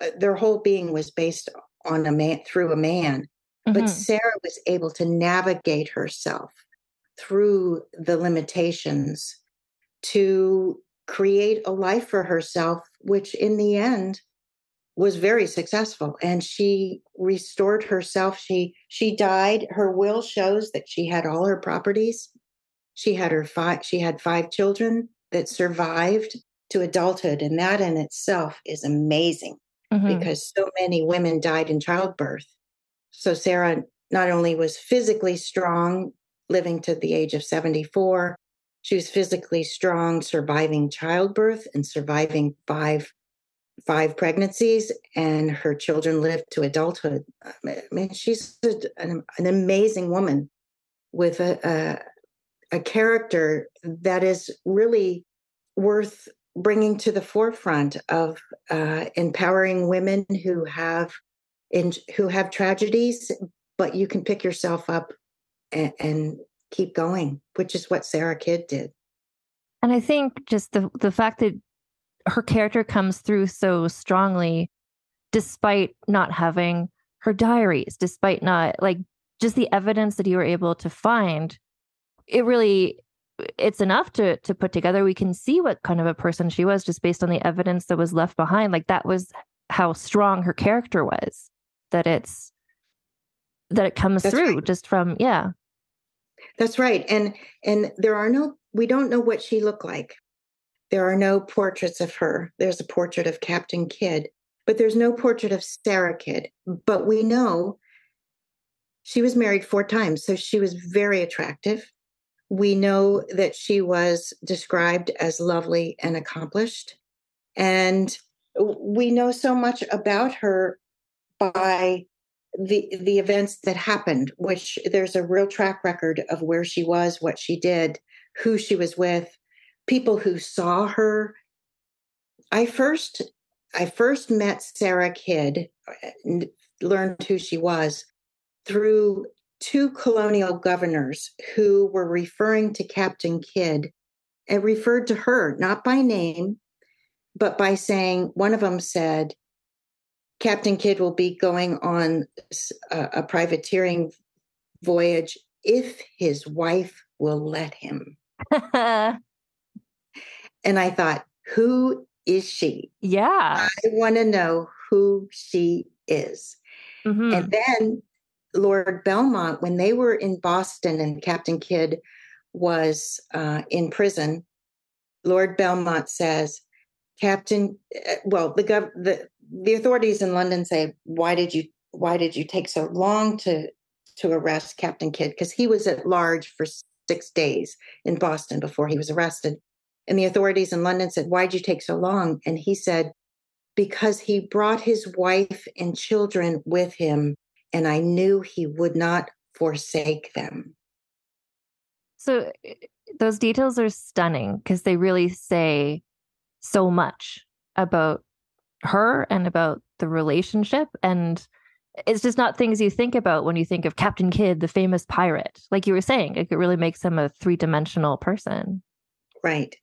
uh, their whole being was based on a man through a man. Mm-hmm. But Sarah was able to navigate herself through the limitations to create a life for herself, which in the end was very successful and she restored herself she she died her will shows that she had all her properties she had her five she had five children that survived to adulthood and that in itself is amazing mm-hmm. because so many women died in childbirth so sarah not only was physically strong living to the age of 74 she was physically strong surviving childbirth and surviving five five pregnancies and her children lived to adulthood. I mean, she's an, an, amazing woman with a, a, a character that is really worth bringing to the forefront of uh, empowering women who have and who have tragedies, but you can pick yourself up and, and keep going, which is what Sarah Kidd did. And I think just the the fact that her character comes through so strongly despite not having her diaries, despite not like just the evidence that you were able to find, it really it's enough to to put together. We can see what kind of a person she was just based on the evidence that was left behind. Like that was how strong her character was. That it's that it comes That's through right. just from yeah. That's right. And and there are no we don't know what she looked like. There are no portraits of her. There's a portrait of Captain Kidd, but there's no portrait of Sarah Kidd. But we know she was married four times, so she was very attractive. We know that she was described as lovely and accomplished. And we know so much about her by the the events that happened which there's a real track record of where she was what she did who she was with people who saw her. I first i first met sarah kidd and learned who she was through two colonial governors who were referring to captain kidd and referred to her not by name but by saying one of them said Captain Kidd will be going on a, a privateering voyage if his wife will let him. and I thought, who is she? Yeah. I want to know who she is. Mm-hmm. And then Lord Bellomont, when they were in Boston and Captain Kidd was uh, in prison, Lord Bellomont says, Captain, uh, well, the, gov- the the authorities in London say, "Why did you why did you take so long to to arrest Captain Kidd?" Because he was at large for six days in Boston before he was arrested. And the authorities in London said, Why'd you take so long? And he said, Because he brought his wife and children with him, and I knew he would not forsake them. So those details are stunning because they really say so much about her and about the relationship and it's just not things you think about when you think of Captain Kidd, the famous pirate. Like you were saying, it really makes him a three-dimensional person. Right.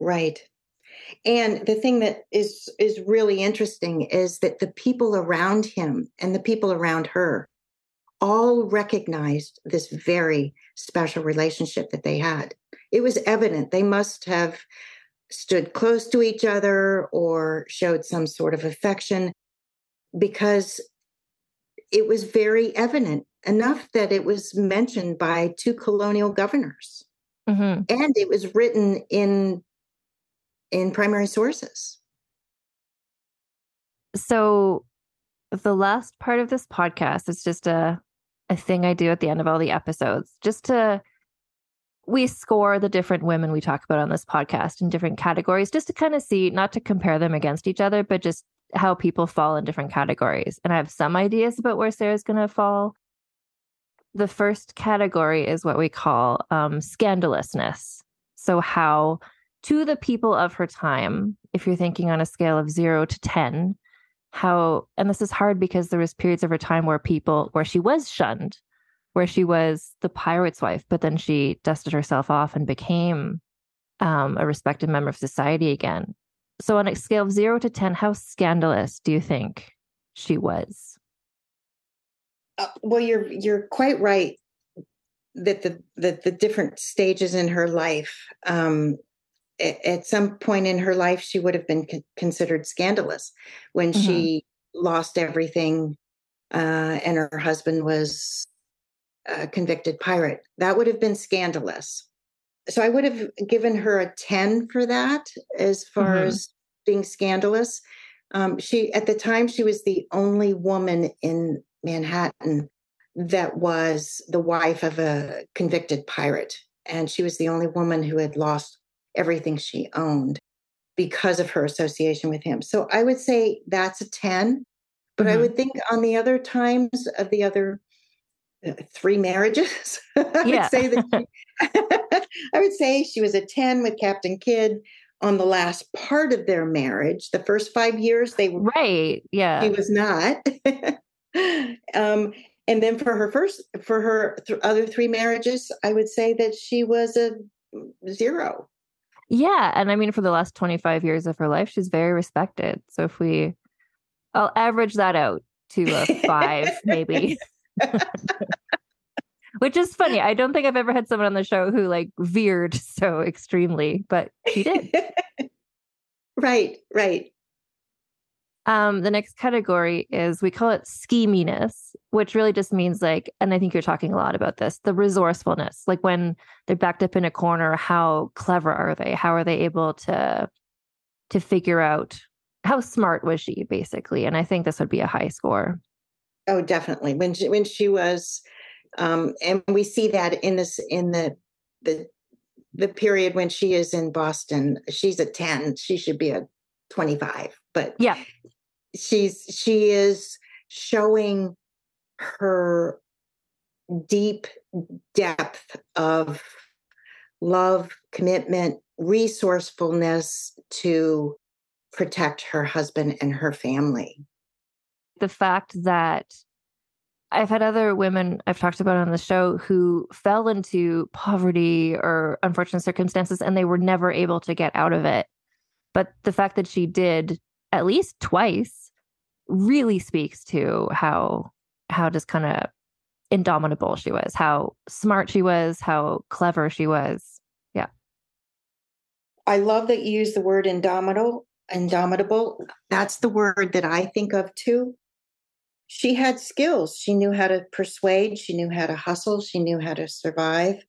Right. And the thing that is is really interesting is that the people around him and the people around her all recognized this very special relationship that they had. It was evident they must have stood close to each other or showed some sort of affection because it was very evident enough that it was mentioned by two colonial governors mm-hmm. and it was written in in primary sources so the last part of this podcast is just a a thing i do at the end of all the episodes just to we score the different women we talk about on this podcast in different categories just to kind of see, not to compare them against each other, but just how people fall in different categories. And I have some ideas about where Sarah's going to fall. The first category is what we call um, scandalousness. So, how to the people of her time, if you're thinking on a scale of zero to 10, how, and this is hard because there was periods of her time where people, where she was shunned where she was the pirate's wife, but then she dusted herself off and became um, a respected member of society again. So, on a scale of zero to 10, how scandalous do you think she was? Uh, well, you're you're quite right that the that the different stages in her life. Um, at, at some point in her life, she would have been con- considered scandalous when mm-hmm. she lost everything, uh, and her husband was a convicted pirate. That would have been scandalous. So I would have given her a 10 for that as far mm-hmm. as being scandalous. Um, she at the time she was the only woman in Manhattan that was the wife of a convicted pirate. And she was the only woman who had lost everything she owned because of her association with him. So I would say that's a 10. But mm-hmm. I would think on the other times of the other three marriages. I yeah. would say that she, I would say she was a 10 with Captain Kidd, on the last part of their marriage. The first five years, they were right. Yeah, she was not. um, and then for her first, for her th- other three marriages, I would say that she was a zero. Yeah, and I mean, for the last twenty five years of her life, she's very respected. So if we, I'll average that out to a five, maybe. Which is funny. I don't think I've ever had someone on the show who like veered so extremely, but she did. right, right. Um, the next category is we call it scheminess, which really just means like, and I think you're talking a lot about this, the resourcefulness. Like when they're backed up in a corner, how clever are they? How are they able to to figure out how smart was she, basically? And I think this would be a high score. Oh, definitely. When she, when she was um, and we see that in this in the the the period when she is in Boston. She's a ten. She should be a twenty five. But yeah, she's she is showing her deep depth of love, commitment, resourcefulness to protect her husband and her family. The fact that I've had other women I've talked about on the show who fell into poverty or unfortunate circumstances and they were never able to get out of it. But the fact that she did at least twice really speaks to how how just kind of indomitable she was, how smart she was, how clever she was. Yeah. I love that you use the word indomitable. Indomitable. That's the word that I think of too she had skills. She knew how to persuade, she knew how to hustle, she knew how to survive.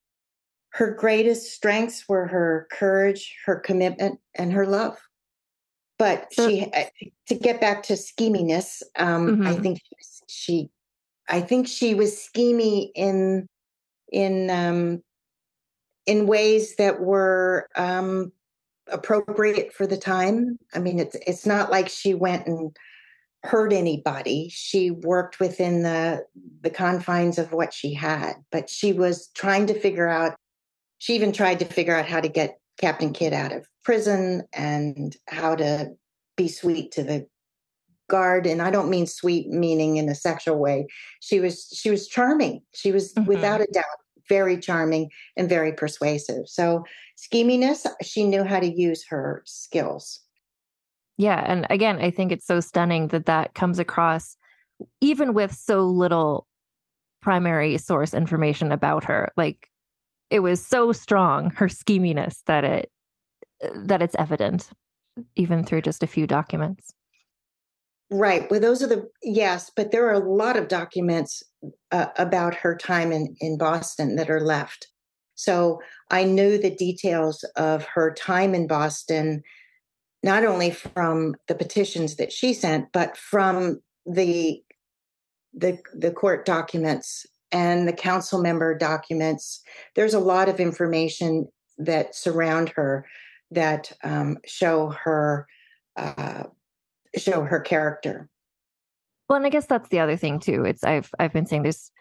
Her greatest strengths were her courage, her commitment, and her love. But so, she, uh, to get back to scheminess, um, mm-hmm. I think she, I think she was schemy in, in, um, in ways that were um, appropriate for the time. I mean, it's it's not like she went and hurt anybody. She worked within the the confines of what she had, but she was trying to figure out she even tried to figure out how to get Captain Kidd out of prison and how to be sweet to the guard and I don't mean sweet meaning in a sexual way. She was she was charming. She was mm-hmm. without a doubt very charming and very persuasive. So scheminess, she knew how to use her skills. Yeah. And again, I think it's so stunning that that comes across even with so little primary source information about her. Like it was so strong, her scheminess, that it that it's evident even through just a few documents. Right. Well, those are the yes, but there are a lot of documents uh, about her time in in Boston that are left. So I knew the details of her time in Boston not only from the petitions that she sent, but from the the the court documents and the council member documents. There's a lot of information that surround her that um, show her uh, show her character. Well, and I guess that's the other thing too. It's I've I've been saying there's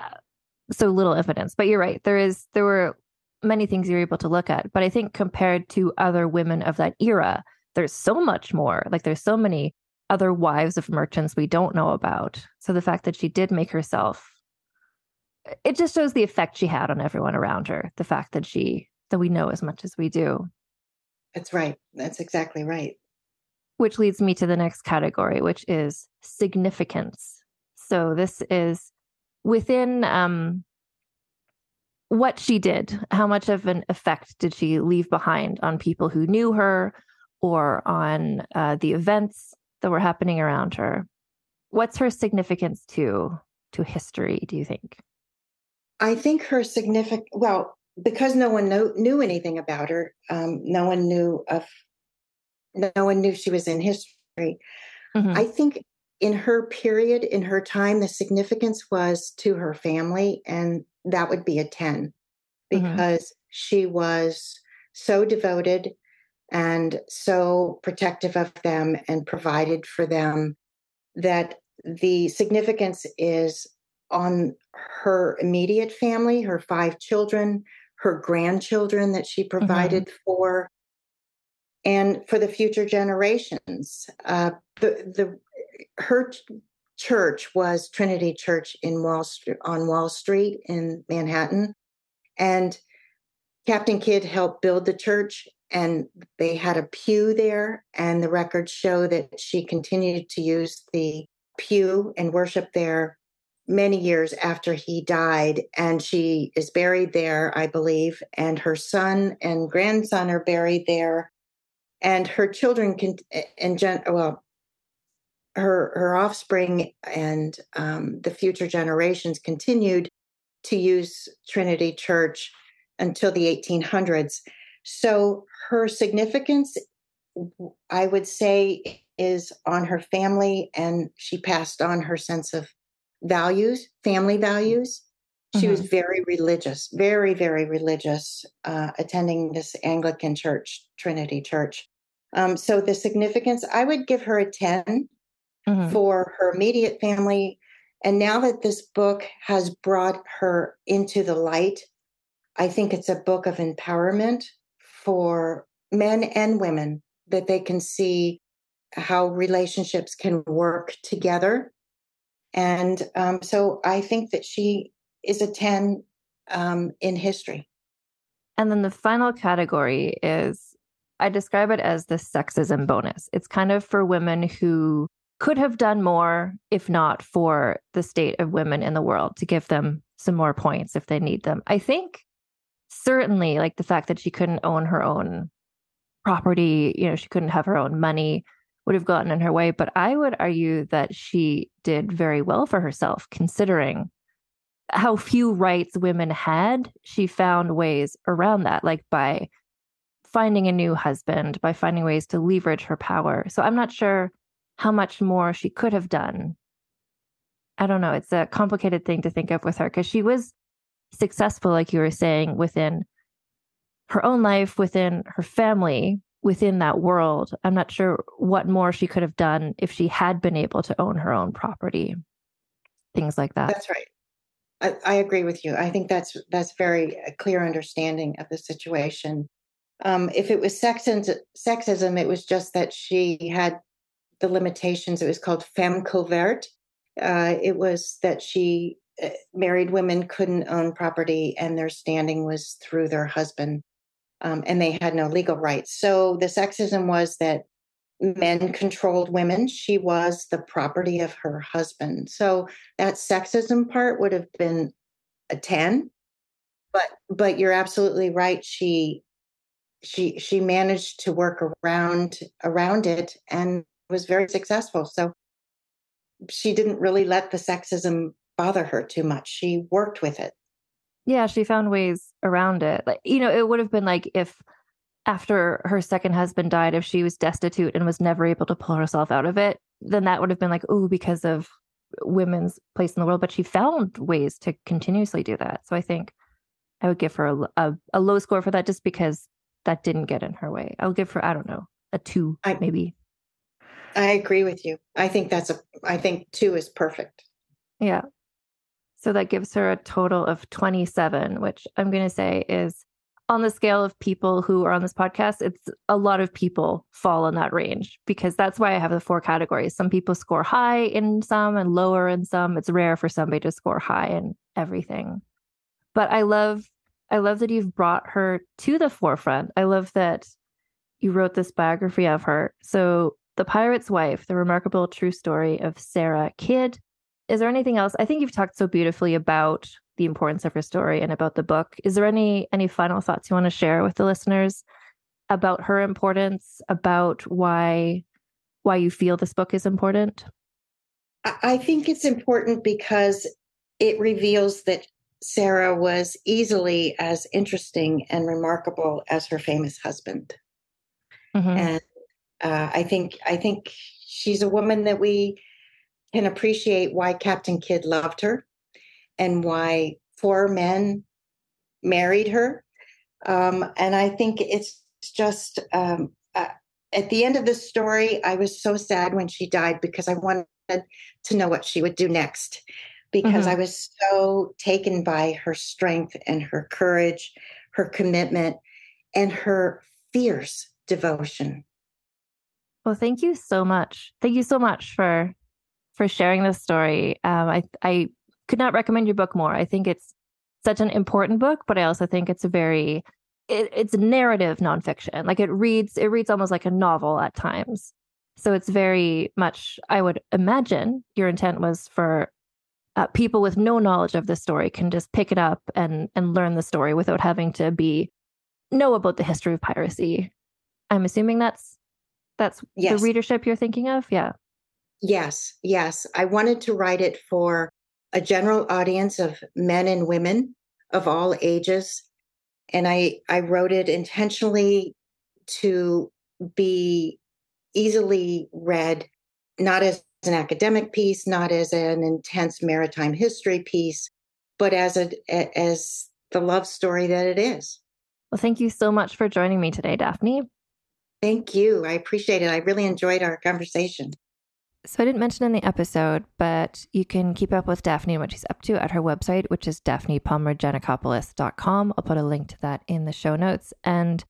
uh, so little evidence, but you're right. There is there were many things you're able to look at. But I think compared to other women of that era, there's so much more. Like there's so many other wives of merchants we don't know about. So the fact that she did make herself, it just shows the effect she had on everyone around her. The fact that she, that we know as much as we do. That's right. That's exactly right. Which leads me to the next category, which is significance. So this is within um, what she did, how much of an effect did she leave behind on people who knew her or on uh, the events that were happening around her? What's her significance to to history? Do you think? I think her significant. Well, because no one know, knew anything about her, um, no one knew of. No one knew she was in history. Mm-hmm. I think in her period, in her time, the significance was to her family, and that would be a 10 mm-hmm. because mm-hmm. she was so devoted and so protective of them and provided for them that the significance is on her immediate family, her five children, her grandchildren that she mm-hmm. provided mm-hmm. for. and for the future generations. Uh, the the her church was Trinity Church in Wall Street on Wall Street in Manhattan, and Captain Kidd helped build the church. And they had a pew there, and the records show that she continued to use the pew and worship there many years after he died. And she is buried there, I believe, and her son and grandson are buried there. And her children can, and gen, well, her her offspring and um, the future generations continued to use Trinity Church until the 1800s. So her significance, I would say, is on her family, and she passed on her sense of values, family values. She mm-hmm. was very religious, very, very religious, uh, attending this Anglican church, Trinity Church. Um, so the significance, I would give her a 10 mm-hmm. for her immediate family. And now that this book has brought her into the light, I think it's a book of empowerment for men and women that they can see how relationships can work together. And um, so I think that she is a 10 um, in history. And then the final category is I describe it as the sexism bonus. It's kind of for women who could have done more if not for the state of women in the world to give them some more points if they need them. I think certainly like the fact that she couldn't own her own property, you know, she couldn't have her own money would have gotten in her way. But I would argue that she did very well for herself, considering how few rights women had. She found ways around that, like by finding a new husband, by finding ways to leverage her power. So I'm not sure how much more she could have done. I don't know. It's a complicated thing to think of with her because she was successful, like you were saying, within her own life, within her family, within that world. I'm not sure what more she could have done if she had been able to own her own property. Things like that. That's right. I, I agree with you. I think that's that's very a clear understanding of the situation. Um, if it was sexism, sexism, it was just that she had the limitations. It was called femme couverte. Uh, it was that she uh, married women couldn't own property and their standing was through their husband um, and they had no legal rights. So the sexism was that men controlled women. She was the property of her husband. So that sexism part would have been a 10. But but you're absolutely right. She she she managed to work around around it and was very successful. So she didn't really let the sexism bother her too much. She worked with it. Yeah, she found ways around it. Like, you know, it would have been like if after her second husband died, if she was destitute and was never able to pull herself out of it, then that would have been like, oh, because of women's place in the world. But she found ways to continuously do that. So I think I would give her a, a, a low score for that just because that didn't get in her way. I'll give her, I don't know, a two, I, maybe. I agree with you. I think that's a I think 2 is perfect. Yeah. So that gives her a total of 27, which I'm going to say is on the scale of people who are on this podcast, it's a lot of people fall in that range because that's why I have the four categories. Some people score high in some and lower in some. It's rare for somebody to score high in everything. But I love I love that you've brought her to the forefront. I love that you wrote this biography of her. So the Pirate's Wife, the remarkable true story of Sarah Kidd. Is there anything else? I think you've talked so beautifully about the importance of her story and about the book. Is there any any final thoughts you want to share with the listeners about her importance, about why why you feel this book is important? I think it's important because it reveals that Sarah was easily as interesting and remarkable as her famous husband. Mm-hmm. And uh, I think I think she's a woman that we can appreciate why Captain Kidd loved her and why four men married her. Um, and I think it's just um, uh, at the end of the story, I was so sad when she died because I wanted to know what she would do next because mm-hmm. I was so taken by her strength and her courage, her commitment, and her fierce devotion. Well, thank you so much. Thank you so much for for sharing this story. Um, I I could not recommend your book more. I think it's such an important book, but I also think it's a very it, it's narrative nonfiction. Like it reads it reads almost like a novel at times. So it's very much. I would imagine your intent was for uh, people with no knowledge of the story can just pick it up and and learn the story without having to be know about the history of piracy. I'm assuming that's that's yes. the readership you're thinking of. Yeah. Yes, yes. I wanted to write it for a general audience of men and women of all ages. And I, I wrote it intentionally to be easily read, not as an academic piece, not as an intense maritime history piece, but as a as the love story that it is. Well, thank you so much for joining me today, Daphne. Thank you. I appreciate it. I really enjoyed our conversation. So I didn't mention in the episode, but you can keep up with Daphne and what she's up to at her website, which is daphnepalmergeanacopoulos.com. I'll put a link to that in the show notes. And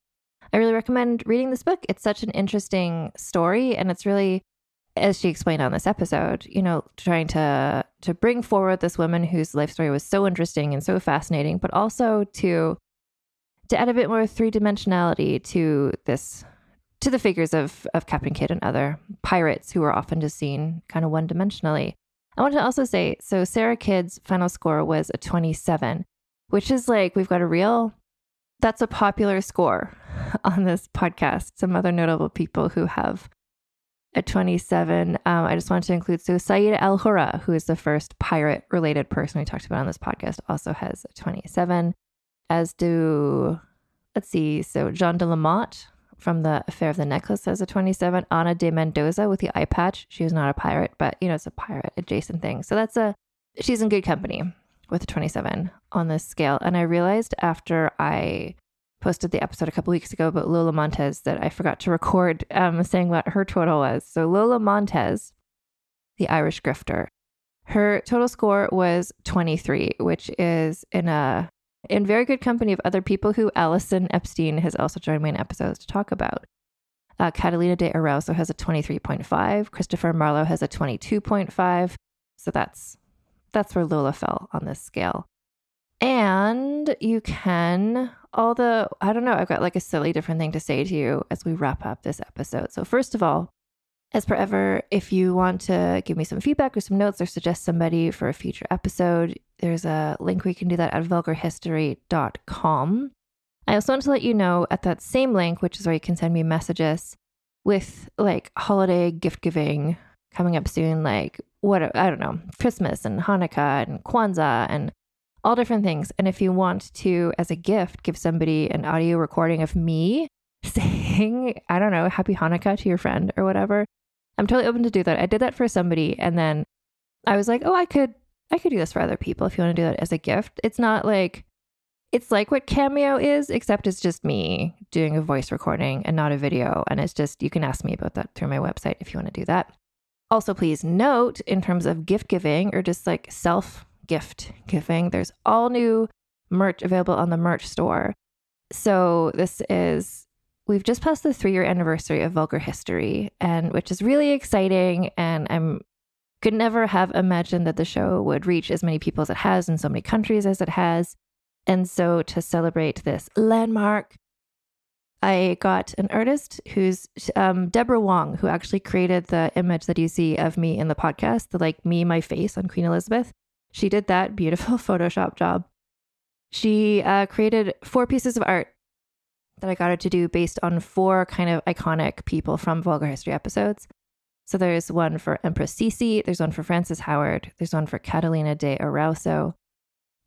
I really recommend reading this book. It's such an interesting story, and it's really, as she explained on this episode, you know, trying to to bring forward this woman whose life story was so interesting and so fascinating, but also to to add a bit more three dimensionality to this to the figures of of Captain Kidd and other pirates who are often just seen kind of one dimensionally. I want to also say so Sarah Kidd's final score was a 27, which is like we've got a real that's a popular score on this podcast. Some other notable people who have a 27. Um, I just wanted to include so Sayyida Al Hurra, who is the first pirate related person we talked about on this podcast, also has a 27, as do, let's see, so Jeanne de la Motte, from the Affair of the Necklace as a 27. Ana de Mendoza with the eye patch. She was not a pirate, but you know, it's a pirate adjacent thing. So that's a, she's in good company with a 27 on this scale. And I realized after I posted the episode a couple weeks ago about Lola Montez that I forgot to record um, saying what her total was. So Lola Montez, the Irish grifter, her total score was 23, which is in a in very good company of other people who Allison Epstein has also joined me in episodes to talk about. Uh, Catalina de Erauso has a 23.5. Christopher Marlowe has a 22.5. So that's that's where Lola fell on this scale. And you can all the I don't know, I've got like a silly different thing to say to you as we wrap up this episode. So first of all, as per ever, if you want to give me some feedback or some notes or suggest somebody for a future episode, there's a link where you can do that at vulgarhistory.com. I also want to let you know at that same link, which is where you can send me messages with like holiday gift giving coming up soon, like what I don't know, Christmas and Hanukkah and Kwanzaa and all different things. And if you want to, as a gift, give somebody an audio recording of me saying, I don't know, Happy Hanukkah to your friend or whatever, I'm totally open to do that. I did that for somebody and then I was like, "Oh, I could I could do this for other people if you want to do that as a gift." It's not like it's like what Cameo is, except it's just me doing a voice recording and not a video. And it's just, you can ask me about that through my website if you want to do that. Also, please note in terms of gift giving or just like self gift giving, there's all new merch available on the merch store. So, this is we've just passed the three year anniversary of Vulgar History, and which is really exciting. And I'm could never have imagined that the show would reach as many people as it has in so many countries as it has. And so to celebrate this landmark, I got an artist who's um, Deborah Wong, who actually created the image that you see of me in the podcast, the like me, my face on Queen Elizabeth. She did that beautiful Photoshop job. She uh, created four pieces of art that I got her to do based on four kind of iconic people from Vulgar History episodes. So there's one for Empress Sisi, there's one for Frances Howard, there's one for Catalina de Erauso,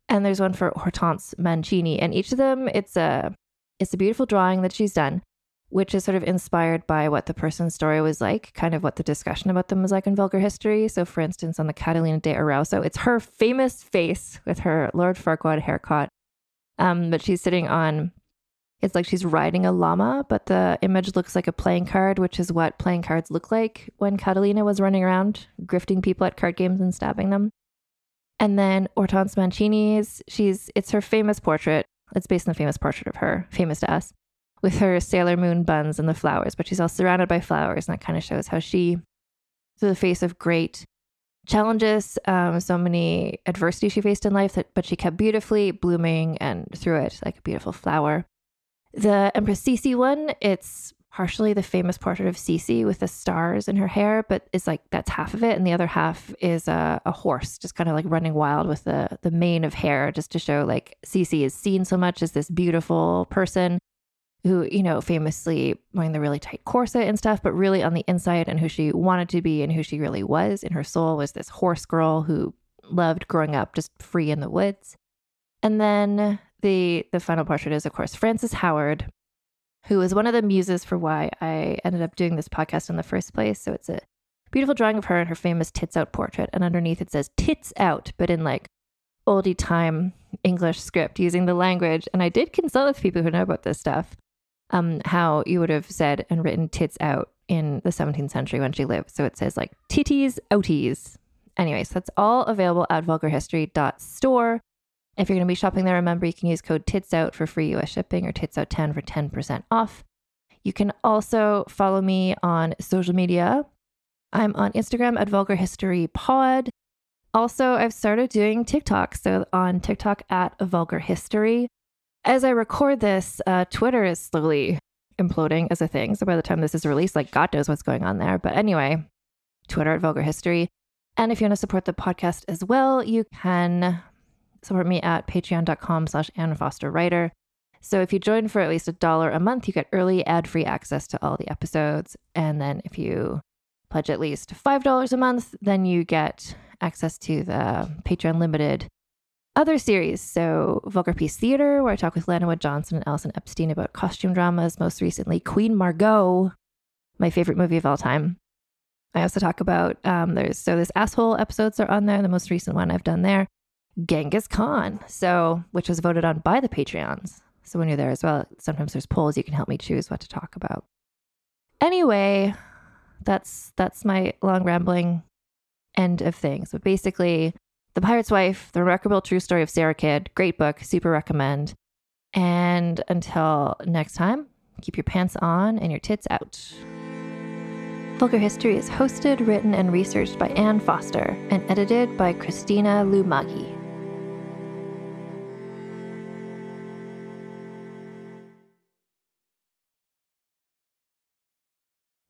and there's one for Hortense Mancini. And each of them, it's a it's a beautiful drawing that she's done, which is sort of inspired by what the person's story was like, kind of what the discussion about them was like in vulgar history. So, for instance, on the Catalina de Erauso, it's her famous face with her Lord Farquaad haircut, um, but she's sitting on it's like she's riding a llama, but the image looks like a playing card, which is what playing cards look like when Catalina was running around grifting people at card games and stabbing them. And then Hortense Mancini's, she's it's her famous portrait. It's based on the famous portrait of her, famous to us. with her Sailor Moon buns and the flowers, but she's all surrounded by flowers. And that kind of shows how she, through the face of great challenges, um, so many adversity she faced in life, that, but she kept beautifully blooming and through it like a beautiful flower. The Empress Sisi one, it's partially the famous portrait of Sisi with the stars in her hair, but it's like that's half of it, and the other half is a, a horse, just kind of like running wild with the the mane of hair, just to show like Sisi is seen so much as this beautiful person who, you know, famously wearing the really tight corset and stuff, but really on the inside and who she wanted to be and who she really was in her soul was this horse girl who loved growing up just free in the woods. And then the the final portrait is of course Frances Howard, who is one of the muses for why I ended up doing this podcast in the first place. So it's a beautiful drawing of her and her famous tits out portrait and underneath it says tits out, but in like oldie time English script using the language. And I did consult with people who know about this stuff um, how you would have said and written tits out in the 17th century when she lived. So it says like titties outies. Anyways, that's all available at vulgarhistory.store. If you're going to be shopping there, remember you can use code TITSOUT for free US shipping or TITSOUT10 for 10% off. You can also follow me on social media. I'm on Instagram at Vulgar History Pod. Also, I've started doing TikTok. So on TikTok at Vulgar History as I record this, uh, Twitter is slowly imploding as a thing. So by the time this is released, like God knows what's going on there. But anyway, Twitter at Vulgar History. And if you want to support the podcast as well, you can support me at patreon.com slash Ann Foster Writer. So if you join for at least a dollar a month, you get early ad-free access to all the episodes. And then if you pledge at least $5 a month, then you get access to the Patreon limited other series. So, Vulgar Peace Theater, where I talk with Lana Wood Johnson and Allison Epstein about costume dramas. Most recently, Queen Margot, my favorite movie of all time. I also talk about um, there's so this asshole episodes are on there. The most recent one I've done there, Genghis Khan. So, which was voted on by the Patreons. So when you're there as well, sometimes there's polls you can help me choose what to talk about. Anyway, that's that's my long rambling end of things. But basically, the Pirate's Wife, The Remarkable True Story of Sarah Kidd. Great book, super recommend. And until next time, keep your pants on and your tits out. Vulgar History is hosted, written, and researched by Ann Foster and edited by Christina Lumagi.